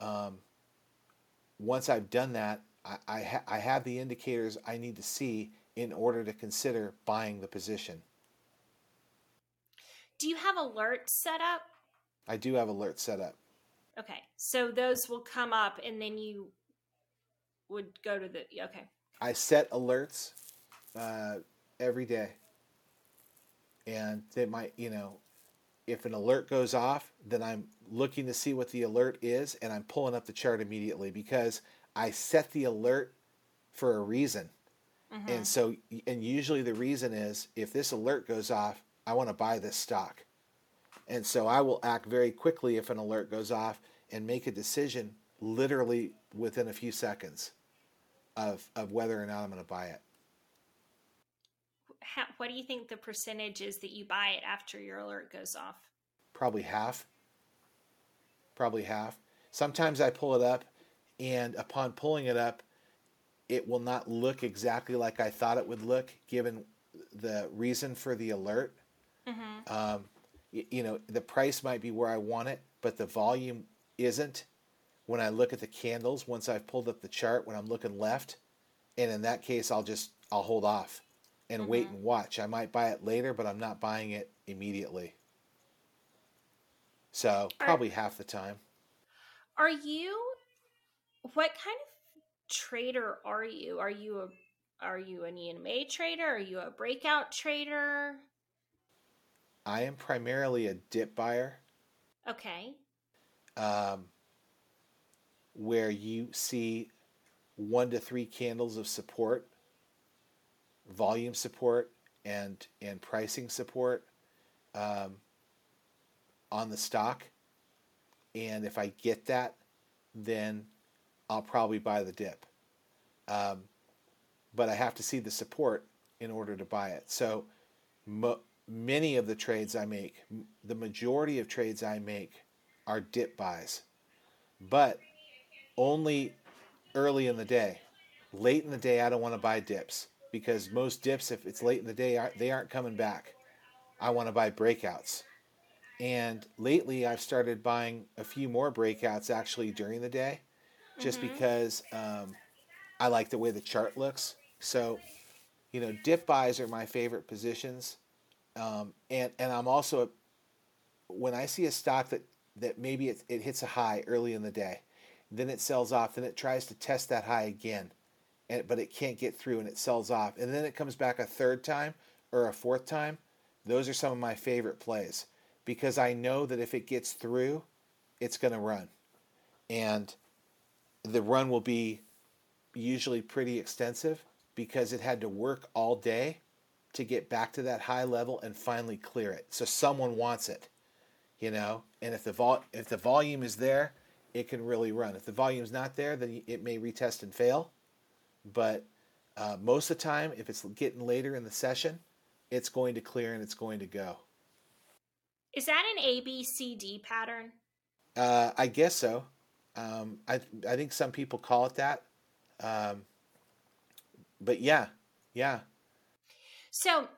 um, once I've done that, I I, ha- I have the indicators I need to see in order to consider buying the position. Do you have alerts set up? I do have alerts set up. Okay. So those will come up and then you would go to the okay. I set alerts uh, every day. And they might, you know, if an alert goes off, then I'm looking to see what the alert is and I'm pulling up the chart immediately because I set the alert for a reason. Mm-hmm. And so, and usually the reason is if this alert goes off, I want to buy this stock. And so I will act very quickly if an alert goes off and make a decision literally within a few seconds of, of whether or not I'm going to buy it. How, what do you think the percentage is that you buy it after your alert goes off? Probably half. Probably half. Sometimes I pull it up, and upon pulling it up, it will not look exactly like I thought it would look given the reason for the alert. Mm-hmm. Um, you, you know, the price might be where I want it, but the volume isn't. When I look at the candles, once I've pulled up the chart, when I'm looking left, and in that case, I'll just I'll hold off and wait and watch. I might buy it later, but I'm not buying it immediately. So probably half the time. Are you what kind of trader are you? Are you a are you an EMA trader? Are you a breakout trader? I am primarily a dip buyer, Okay. um, where you see one to three candles of support, volume support, and and pricing support um, on the stock. And if I get that, then I'll probably buy the dip. Um, but I have to see the support in order to buy it. So mo- many of the trades I make, the majority of trades I make are dip buys, but only early in the day. Late in the day, I don't want to buy dips because most dips, if it's late in the day, they aren't coming back. I want to buy breakouts. And lately, I've started buying a few more breakouts actually during the day just mm-hmm. because um, I like the way the chart looks. So, you know, dip buys are my favorite positions. Um, and, and I'm also, when I see a stock that, that maybe it, it hits a high early in the day, then it sells off, then it tries to test that high again, and, but it can't get through and it sells off. And then it comes back a third time or a fourth time. Those are some of my favorite plays because I know that if it gets through, it's going to run. And the run will be usually pretty extensive because it had to work all day to get back to that high level and finally clear it. So someone wants it, you know. And if the vol if the volume is there, it can really run. If the volume's not there, then it may retest and fail. But uh, most of the time, if it's getting later in the session, it's going to clear and it's going to go. Is that an A B C D pattern? Uh, I guess so. Um, I I think some people call it that. Um, but yeah, yeah. So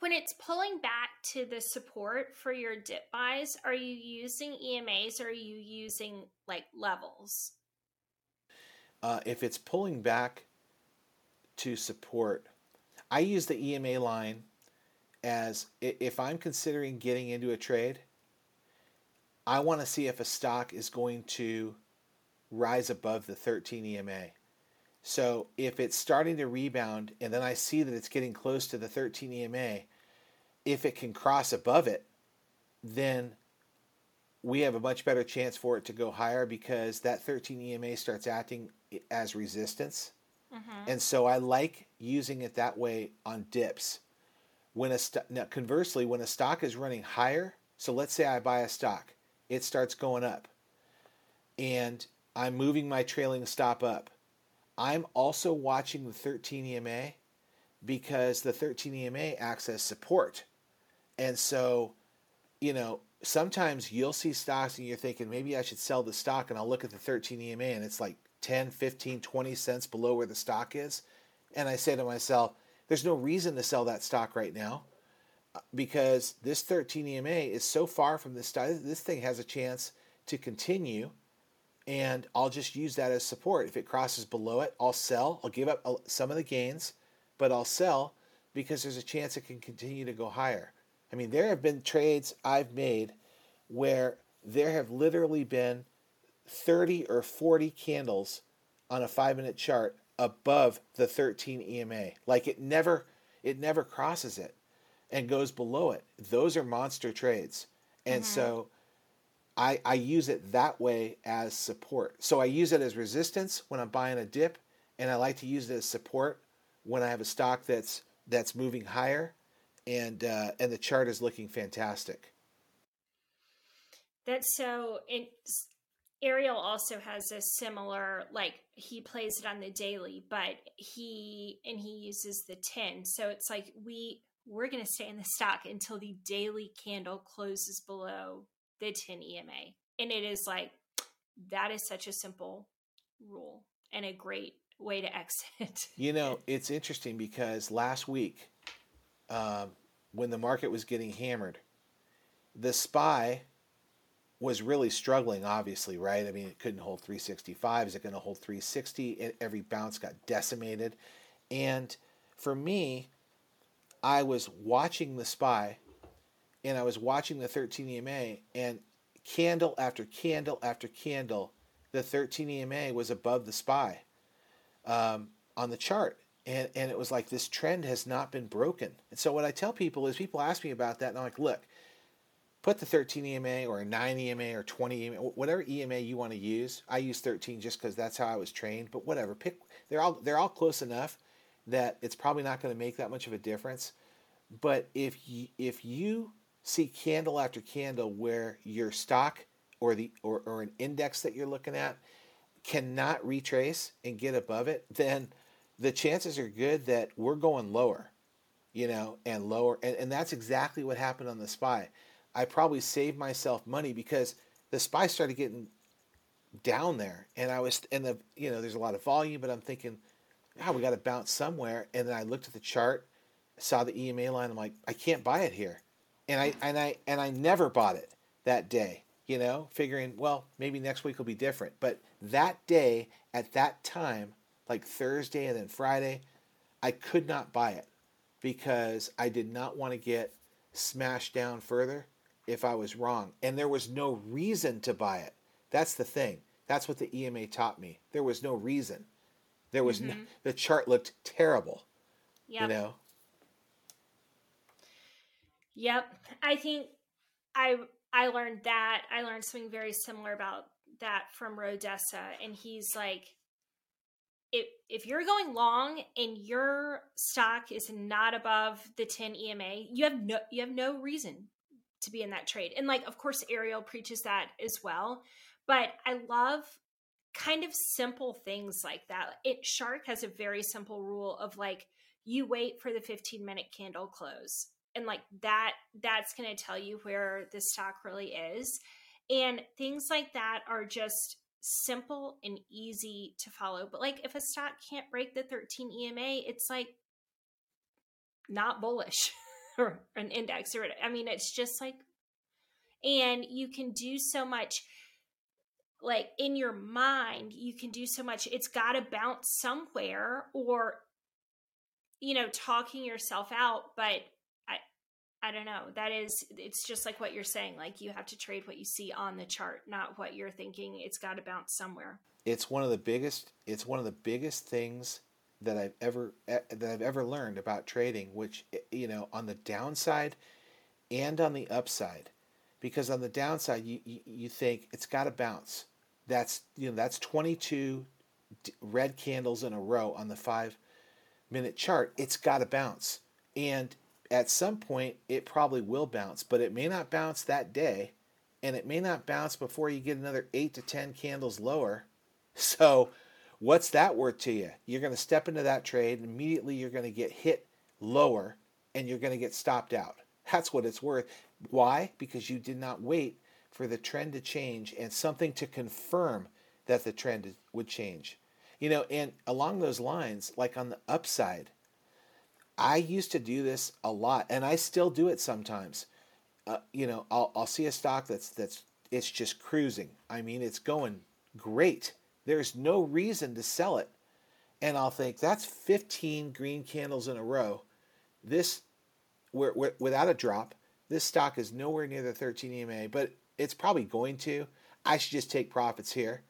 when it's pulling back to the support for your dip buys, are you using EMAs or are you using like levels? Uh, if it's pulling back to support, I use the EMA line as if I'm considering getting into a trade, I want to see if a stock is going to rise above the 13 EMA. So if it's starting to rebound and then I see that it's getting close to the 13 EMA, if it can cross above it, then we have a much better chance for it to go higher because that 13 EMA starts acting as resistance. Mm-hmm. And so I like using it that way on dips. When a st- now conversely, when a stock is running higher, so let's say I buy a stock, it starts going up, and I'm moving my trailing stop up. I'm also watching the 13 EMA because the 13 EMA acts as support. And so, you know, sometimes you'll see stocks and you're thinking maybe I should sell the stock and I'll look at the 13 EMA and it's like 10, 15, 20 cents below where the stock is. And I say to myself, there's no reason to sell that stock right now because this 13 EMA is so far from this. This thing has a chance to continue and I'll just use that as support. If it crosses below it, I'll sell. I'll give up uh, some of the gains, but I'll sell because there's a chance it can continue to go higher. I mean, there have been trades I've made where there have literally been 30 or 40 candles on a five minute chart above the 13 EMA. Like it never it never crosses it and goes below it. Those are monster trades. And mm-hmm. so I, I use it that way as support. So I use it as resistance when I'm buying a dip, and I like to use it as support when I have a stock that's that's moving higher, and uh, and the chart is looking fantastic. That's so. It's Ariel also has a similar like he plays it on the daily, but he and he uses the 10. So it's like we we're going to stay in the stock until the daily candle closes below the 10 EMA. And it is like that is such a simple rule and a great way to exit. you know, it's interesting because last week um, when the market was getting hammered, the SPY was really struggling, obviously, right? I mean, it couldn't hold 365. Is it going to hold 360? Every bounce got decimated. And for me, I was watching the SPY and I was watching the 13 EMA, and candle after candle after candle, the 13 EMA was above the SPY um, on the chart. And, and it was like this trend has not been broken. And so, what I tell people is people ask me about that, and I'm like, look, put the 13 EMA or a 9 EMA or 20 EMA, whatever EMA you want to use. I use 13 just because that's how I was trained. But whatever, pick. They're all they're all close enough that it's probably not going to make that much of a difference. But if you, if you see candle after candle where your stock or the or, or an index that you're looking at cannot retrace and get above it, then the chances are good that we're going lower. you know, and lower. And, and that's exactly what happened on the SPY. I probably saved myself money because the SPY started getting down there and I was, and the, you know, there's a lot of volume, but I'm thinking, ah, we got to bounce somewhere. And then I looked at the chart, saw the EMA line. I'm like, I can't buy it here. And I, and I, and I never bought it that day, you know, figuring, well, maybe next week will be different. But that day at that time, like Thursday and then Friday, I could not buy it because I did not want to get smashed down further if I was wrong. And there was no reason to buy it. That's the thing. That's what the EMA taught me. There was no reason. There was mm-hmm. no, the chart looked terrible. Yep. You know. Yep. I think I I learned that. I learned something very similar about that from Rodessa and he's like if if you're going long and your stock is not above the 10 EMA, you have no you have no reason to be in that trade. And like of course Ariel preaches that as well, but I love kind of simple things like that. It Shark has a very simple rule of like you wait for the 15 minute candle close. And like that that's going to tell you where the stock really is. And things like that are just simple and easy to follow. But like if a stock can't break the 13 EMA, it's like not bullish or an index or I mean it's just like and you can do so much like in your mind you can do so much it's got to bounce somewhere or you know talking yourself out but I i don't know. That is, it's just like what you're saying. Like you have to trade what you see on the chart, not what you're thinking. It's got to bounce somewhere. It's one of the biggest. It's one of the biggest things that I've ever eh, that I've ever learned about trading. Which eh, you know, on the downside and on the upside, because on the downside you you, you think it's got to bounce. That's you know that's 22 red candles in a row on the five minute chart. It's got to bounce and at some point it probably will bounce, but it may not bounce that day, and it may not bounce before you get another eight to 10 candles lower. So, what's that worth to you? You're going to step into that trade, and immediately you're going to get hit lower and you're going to get stopped out. That's what it's worth. Why? Because you did not wait for the trend to change and something to confirm that the trend would change. You know, and along those lines, like on the upside, I used to do this a lot, and I still do it sometimes. Uh, you know, I'll, I'll see a stock that's that's it's just cruising. I mean, it's going great. There's no reason to sell it, and I'll think that's 15 green candles in a row. This, we're, we're, without a drop, this stock is nowhere near the 13 EMA, but it's probably going to. I should just take profits here,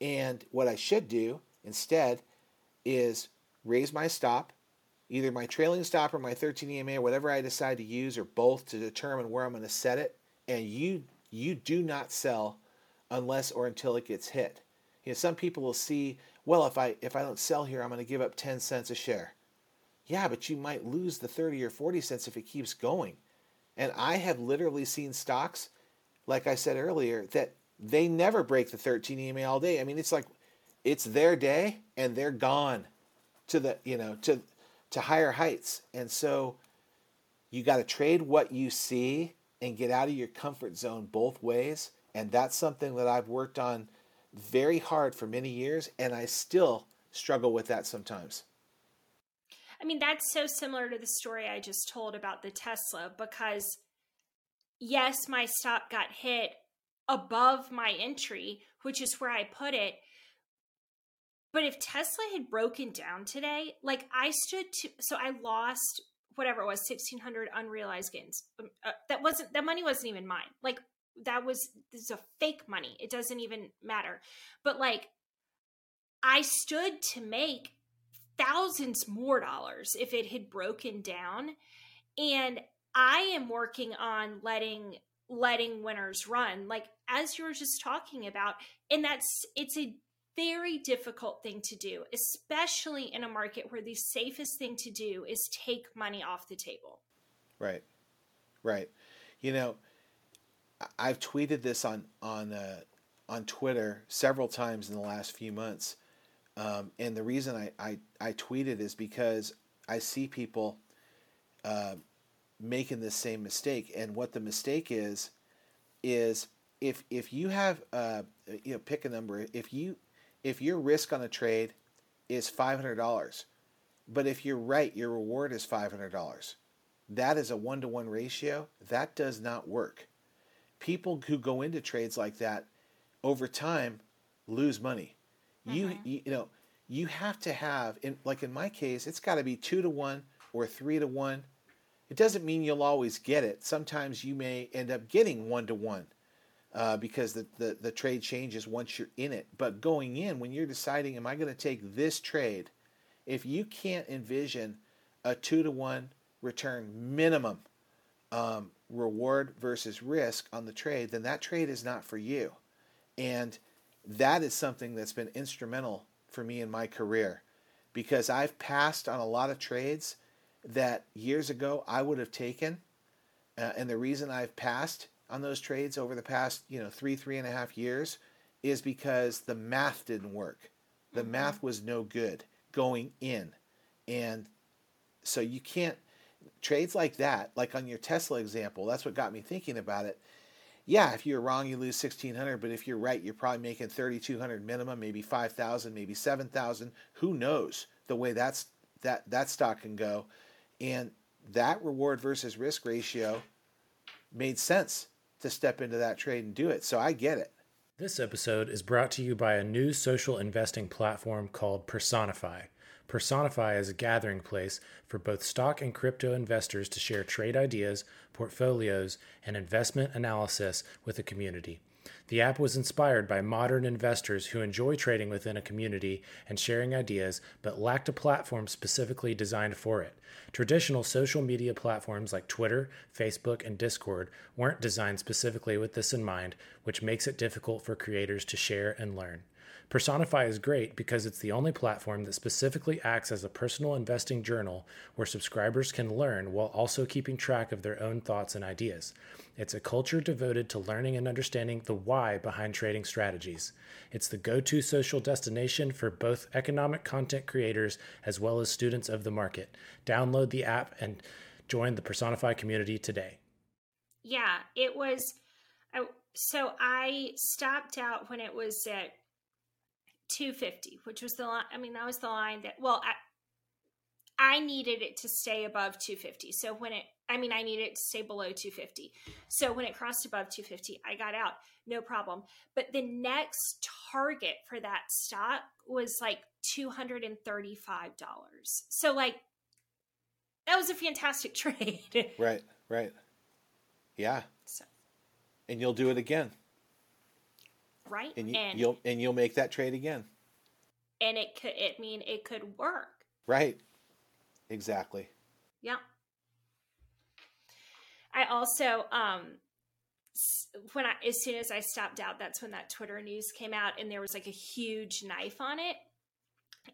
and what I should do instead is raise my stop either my trailing stop or my 13 EMA, whatever I decide to use, or both to determine where I'm going to set it. And you you do not sell unless or until it gets hit. You know, some people will see, well, if I if I don't sell here, I'm going to give up 10 cents a share. Yeah, but you might lose the 30 or 40 cents if it keeps going. And I have literally seen stocks, like I said earlier, that they never break the 13 EMA all day. I mean, it's like it's their day and they're gone to the, you know, to to higher heights. And so you got to trade what you see and get out of your comfort zone both ways. And that's something that I've worked on very hard for many years, and I still struggle with that sometimes. I mean, that's so similar to the story I just told about the Tesla because, yes, my stop got hit above my entry, which is where I put it. But if Tesla had broken down today, like I stood to, so I lost whatever it was, sixteen hundred unrealized gains. Um, uh, that wasn't that money wasn't even mine. Like that was this is a fake money. It doesn't even matter. But like I stood to make thousands more dollars if it had broken down, and I am working on letting letting winners run like as you were just talking about and that's it's a very difficult thing to do, especially in a market where the safest thing to do is take money off the table. Right, right. You know, I've tweeted this on on uh, on Twitter several times in the last few months, um, and the reason I, I I tweet it is because I see people uh, making the same mistake. And what the mistake is, is if if you have uh, you know pick a number. If you if your risk on a trade is five hundred dollars, but if you're right, your reward is five hundred dollars. That is a one to one ratio. That does not work. People who go into trades like that over time lose money. You, Mhm. you you know you have to have in like in my case it's got to be 2 to 1 or 3 to 1. It doesn't mean you'll always get it. Sometimes you may end up getting 1 to 1. Uh, because the, the, the trade changes once you're in it. But going in, when you're deciding, am I going to take this trade? If you can't envision a two to one return minimum um, reward versus risk on the trade, then that trade is not for you. And that is something that's been instrumental for me in my career because I've passed on a lot of trades that years ago I would have taken. Uh, and the reason I've passed on those trades over the past, you know, three, three and a half years is because the math didn't work. The Mhm. math was no good going in. And so you can't trades like that, like on your Tesla example, that's what got me thinking about it. Yeah, if you're wrong, you lose 1600, but if you're right, you're probably making 3200 minimum, maybe 5000, maybe 7000, who knows the way that's that that stock can go. And that reward versus risk ratio made sense to step into that trade and do it. So I get it. This episode is brought to you by a new social investing platform called Personify. Personify is a gathering place for both stock and crypto investors to share trade ideas, portfolios, and investment analysis with a community. The app was inspired by modern investors who enjoy trading within a community and sharing ideas, but lacked a platform specifically designed for it. Traditional social media platforms like Twitter, Facebook, and Discord weren't designed specifically with this in mind, which makes it difficult for creators to share and learn. Personify is great because it's the only platform that specifically acts as a personal investing journal where subscribers can learn while also keeping track of their own thoughts and ideas. It's a culture devoted to learning and understanding the why behind trading strategies. It's the go to social destination for both economic content creators as well as students of the market. Download the app and join the Personify community today. Yeah, it was. I, so I stopped out when it was at 250, which was the line. I mean, that was the line that, well, I, I needed it to stay above 250. So when it, I mean, I needed it to stay below 250. So when it crossed above 250, I got out, no problem. But the next target for that stock was like $235. So, like, that was a fantastic trade. Right, right. Yeah. So- And you'll do it again. Right? And, you, and you'll and you'll make that trade again. and it could it mean it could work. Right. Exactly. Yeah. I also um when I as soon as I stopped out, that's when that Twitter news came out and there was like a huge knife on it.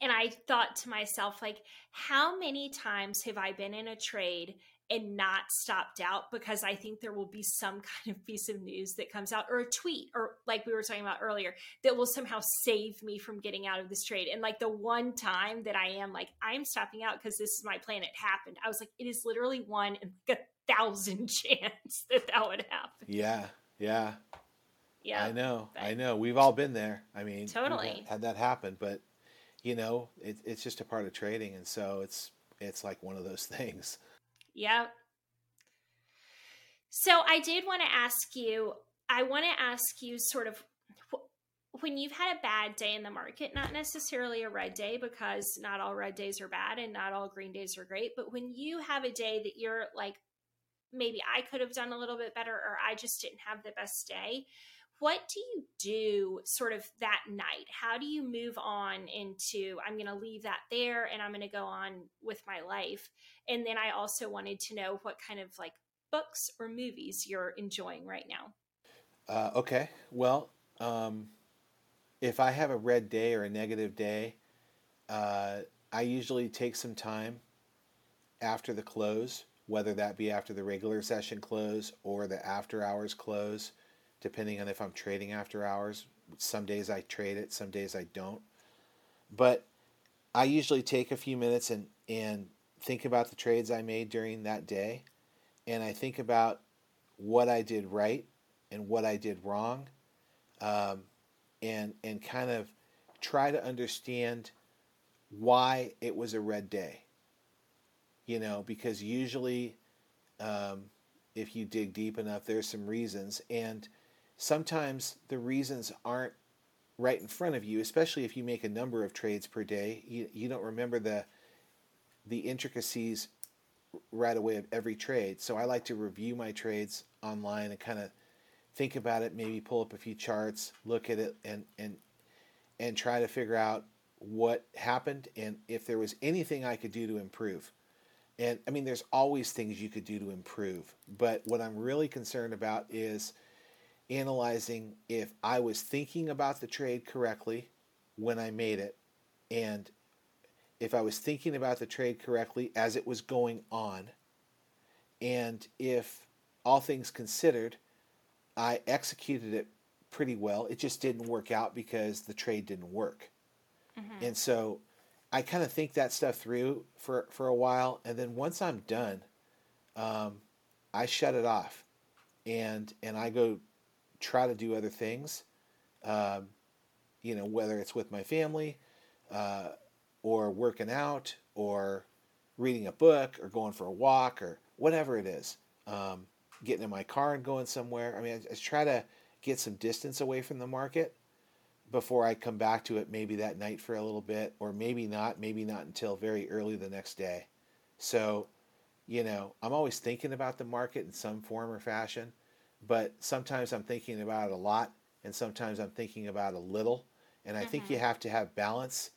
And I thought to myself, like, how many times have I been in a trade and not stopped out because I think there will be some kind of piece of news that comes out or a tweet or like we were talking about earlier that will somehow save me from getting out of this trade. And like the one time that I am like, I'm stopping out because this is my plan, it happened. I was like, it is literally one in like a thousand chance that that would happen. Yeah. Yeah. Yeah. I know. I know. We've all been there. I mean, Totally. had- had that happen, but you know, it, it's just a part of trading, and so it's it's like one of those things. Yep. So I did want to ask you, I want to ask you sort of when you've had a bad day in the market, not necessarily a red day because not all red days are bad and not all green days are great, but when you have a day that you're like, maybe I could have done a little bit better or I just didn't have the best day, what do you do sort of that night? How do you move on into, I'm going to leave that there and I'm going to go on with my life? And then I also wanted to know what kind of like books or movies you're enjoying right now. Uh, okay. Well, um, if I have a red day or a negative day, uh, I usually take some time after the close, whether that be after the regular session close or the after hours close, depending on if I'm trading after hours. Some days I trade it, some days I don't. But I usually take a few minutes and, and think about the trades I made during that day, and I think about what I did right and what I did wrong, um, and and kind of try to understand why it was a red day. You know, because usually, um, if you dig deep enough, there's some reasons, and sometimes the reasons aren't right in front of you, especially if you make a number of trades per day. You, you don't remember the the intricacies right away of every trade. So I like to review my trades online and kind of think about it, maybe pull up a few charts, look at it and and and try to figure out what happened and if there was anything I could do to improve. And I mean there's always things you could do to improve, but what I'm really concerned about is analyzing if I was thinking about the trade correctly when I made it and if I was thinking about the trade correctly as it was going on, and if all things considered, I executed it pretty well. It just didn't work out because the trade didn't work. Mm-hmm. And so I kind of think that stuff through for, for a while. And then once I'm done, um, I shut it off and, and I go try to do other things. Um, you know, whether it's with my family, uh, or working out or reading a book or going for a walk or whatever it is. Um, getting in my car and going somewhere. I mean, I, I try to get some distance away from the market before I come back to it maybe that night for a little bit, or maybe not, maybe not until very early the next day. So, you know, I'm always thinking about the market in some form or fashion, but sometimes I'm thinking about it a lot, and sometimes I'm thinking about a little. And I mm-hmm. think you have to have balance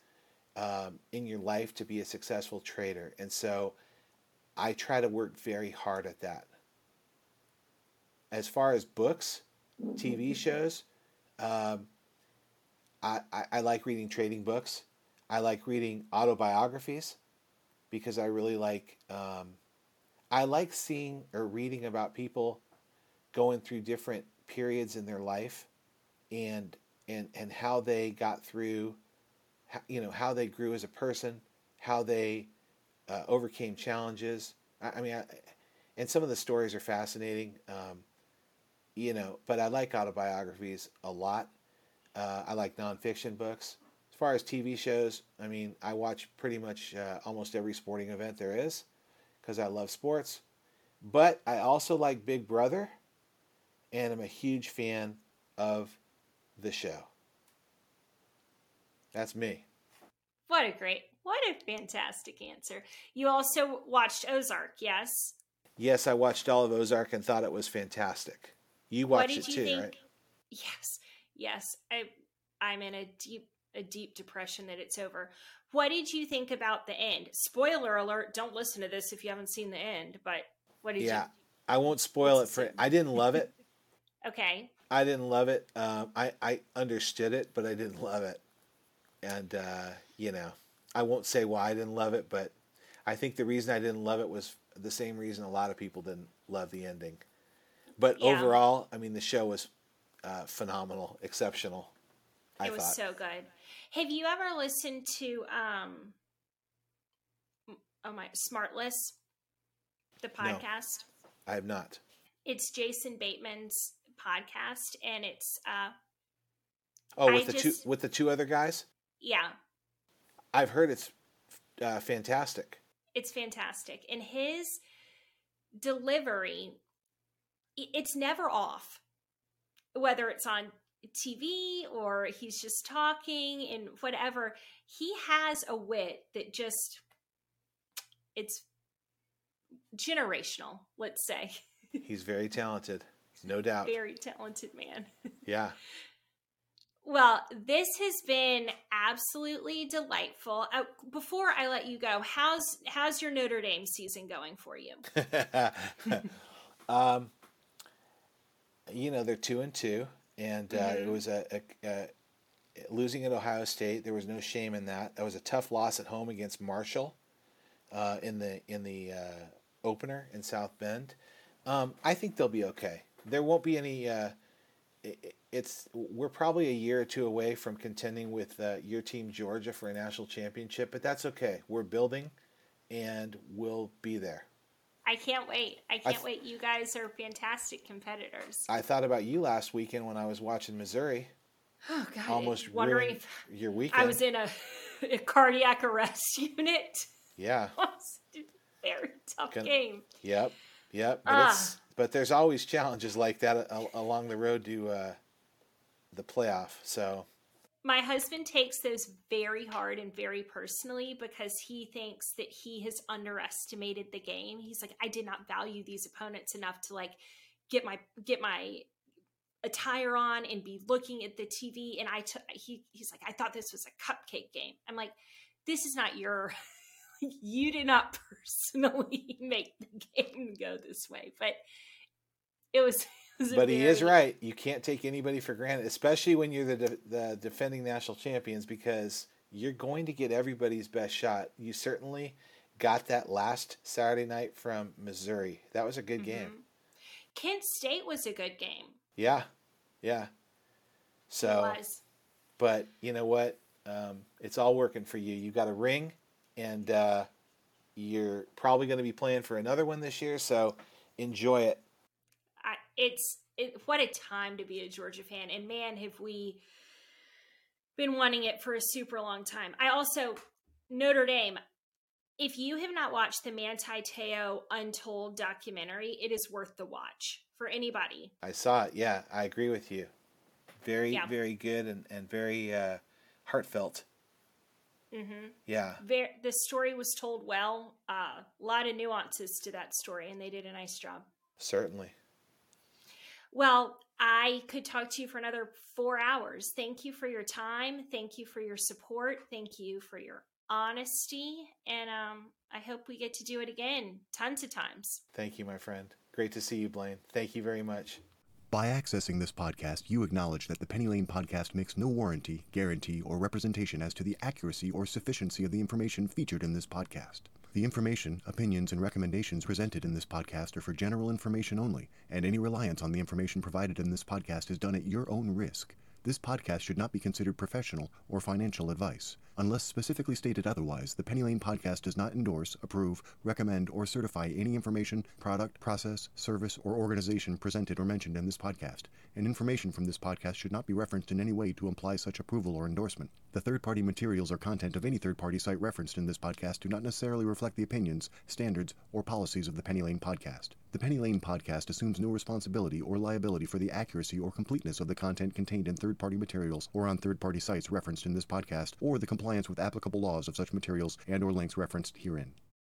um, in your life to be a successful trader. And so I try to work very hard at that. As far as books, TV shows, um, I, I, I like reading trading books. I like reading autobiographies because I really like um, I like seeing or reading about people going through different periods in their life and and and how they got through you know how they grew as a person, how they uh, overcame challenges. I, I mean, I, and some of the stories are fascinating. Um, you know, but I like autobiographies a lot. Uh, I like nonfiction books. As far as TV shows, I mean, I watch pretty much uh, almost every sporting event there is because I love sports. But I also like Big Brother, and I'm a huge fan of the show. That's me. What a great, what a fantastic answer. You also watched Ozark, yes? Yes, I watched all of Ozark and thought it was fantastic. You watched it too, think? right? Yes, yes. I, I'm in a deep, a deep depression that it's over. What did you think about the end? Spoiler alert! Don't listen to this if you haven't seen the end. But what did yeah, you? Yeah, I won't spoil it for. I didn't love it. Okay. I didn't love it. Um, I I understood it, but I didn't love it and uh, you know, I won't say why I didn't love it, but I think the reason I didn't love it was the same reason a lot of people didn't love the ending. But yeah. overall, I mean, the show was uh, phenomenal, exceptional. I it was thought. so good. Have you ever listened to um, oh my Smartless, the podcast? No, I have not. It's Jason Bateman's podcast, and it's uh, oh with I the just, two with the two other guys. Yeah. I've heard it's uh, fantastic. It's fantastic. And his delivery, it's never off. Whether it's on TV or he's just talking and whatever, he has a wit that just, it's generational, let's say. He's very talented, no doubt. Very talented man. Yeah. Well, this has been absolutely delightful. Uh, before I let you go, how's how's your Notre Dame season going for you? um, you know they're two and two, and uh, mm-hmm. it was a, a, a, losing at Ohio State. There was no shame in that. That was a tough loss at home against Marshall uh, in the in the uh, opener in South Bend. Um, I think they'll be okay. There won't be any uh, it's we're probably a year or two away from contending with uh, your team Georgia for a national championship, but that's okay. We're building, and we'll be there. I can't wait. I can't th- wait. You guys are fantastic competitors. I thought about you last weekend when I was watching Missouri. Oh God! Almost wondering if your weekend. I was in a, a cardiac arrest unit. Yeah. very tough Can, game. Yep. Yep. But ah. it's but there's always challenges like that along the road to uh, the playoff. So my husband takes those very hard and very personally because he thinks that he has underestimated the game. He's like, I did not value these opponents enough to like get my get my attire on and be looking at the TV. And I took he he's like, I thought this was a cupcake game. I'm like, this is not your you did not personally make the game go this way, but it was but he is right. You can't take anybody for granted, especially when you're the de- the defending national champions, because you're going to get everybody's best shot. You certainly got that last Saturday night from Missouri. That was a good mm-hmm. game. Kent State was a good game. Yeah, yeah. So, but you know what? Um, it's all working for you. You got a ring, and uh, you're probably going to be playing for another one this year. So, enjoy it it's it, what a time to be a Georgia fan. And man, have we been wanting it for a super long time. I also Notre Dame. If you have not watched the Manti Te'o Untold documentary, it is worth the watch for anybody. I saw it. Yeah, I agree with you. Very, yeah. very good and and very uh, heartfelt. Mm-hmm. Yeah. Very, the story was told well. Uh, a uh, lot of nuances to that story, and they did a nice job. Certainly. Well, I could talk to you for another four hours. Thank you for your time. Thank you for your support. Thank you for your honesty. And um, I hope we get to do it again tons of times. Thank you, my friend. Great to see you, Blaine. Thank you very much. By accessing this podcast, you acknowledge that the Penny Lane podcast makes no warranty, guarantee, or representation as to the accuracy or sufficiency of the information featured in this podcast. The information, opinions, and recommendations presented in this podcast are for general information only, and any reliance on the information provided in this podcast is done at your own risk. This podcast should not be considered professional or financial advice. Unless specifically stated otherwise, the Penny Lane podcast does not endorse, approve, recommend, or certify any information, product, process, service, or organization presented or mentioned in this podcast, and information from this podcast should not be referenced in any way to imply such approval or endorsement. The third party materials or content of any third party site referenced in this podcast do not necessarily reflect the opinions, standards, or policies of the Penny Lane podcast. The Penny Lane podcast assumes no responsibility or liability for the accuracy or completeness of the content contained in third party materials or on third party sites referenced in this podcast or the compliance with applicable laws of such materials and or links referenced herein.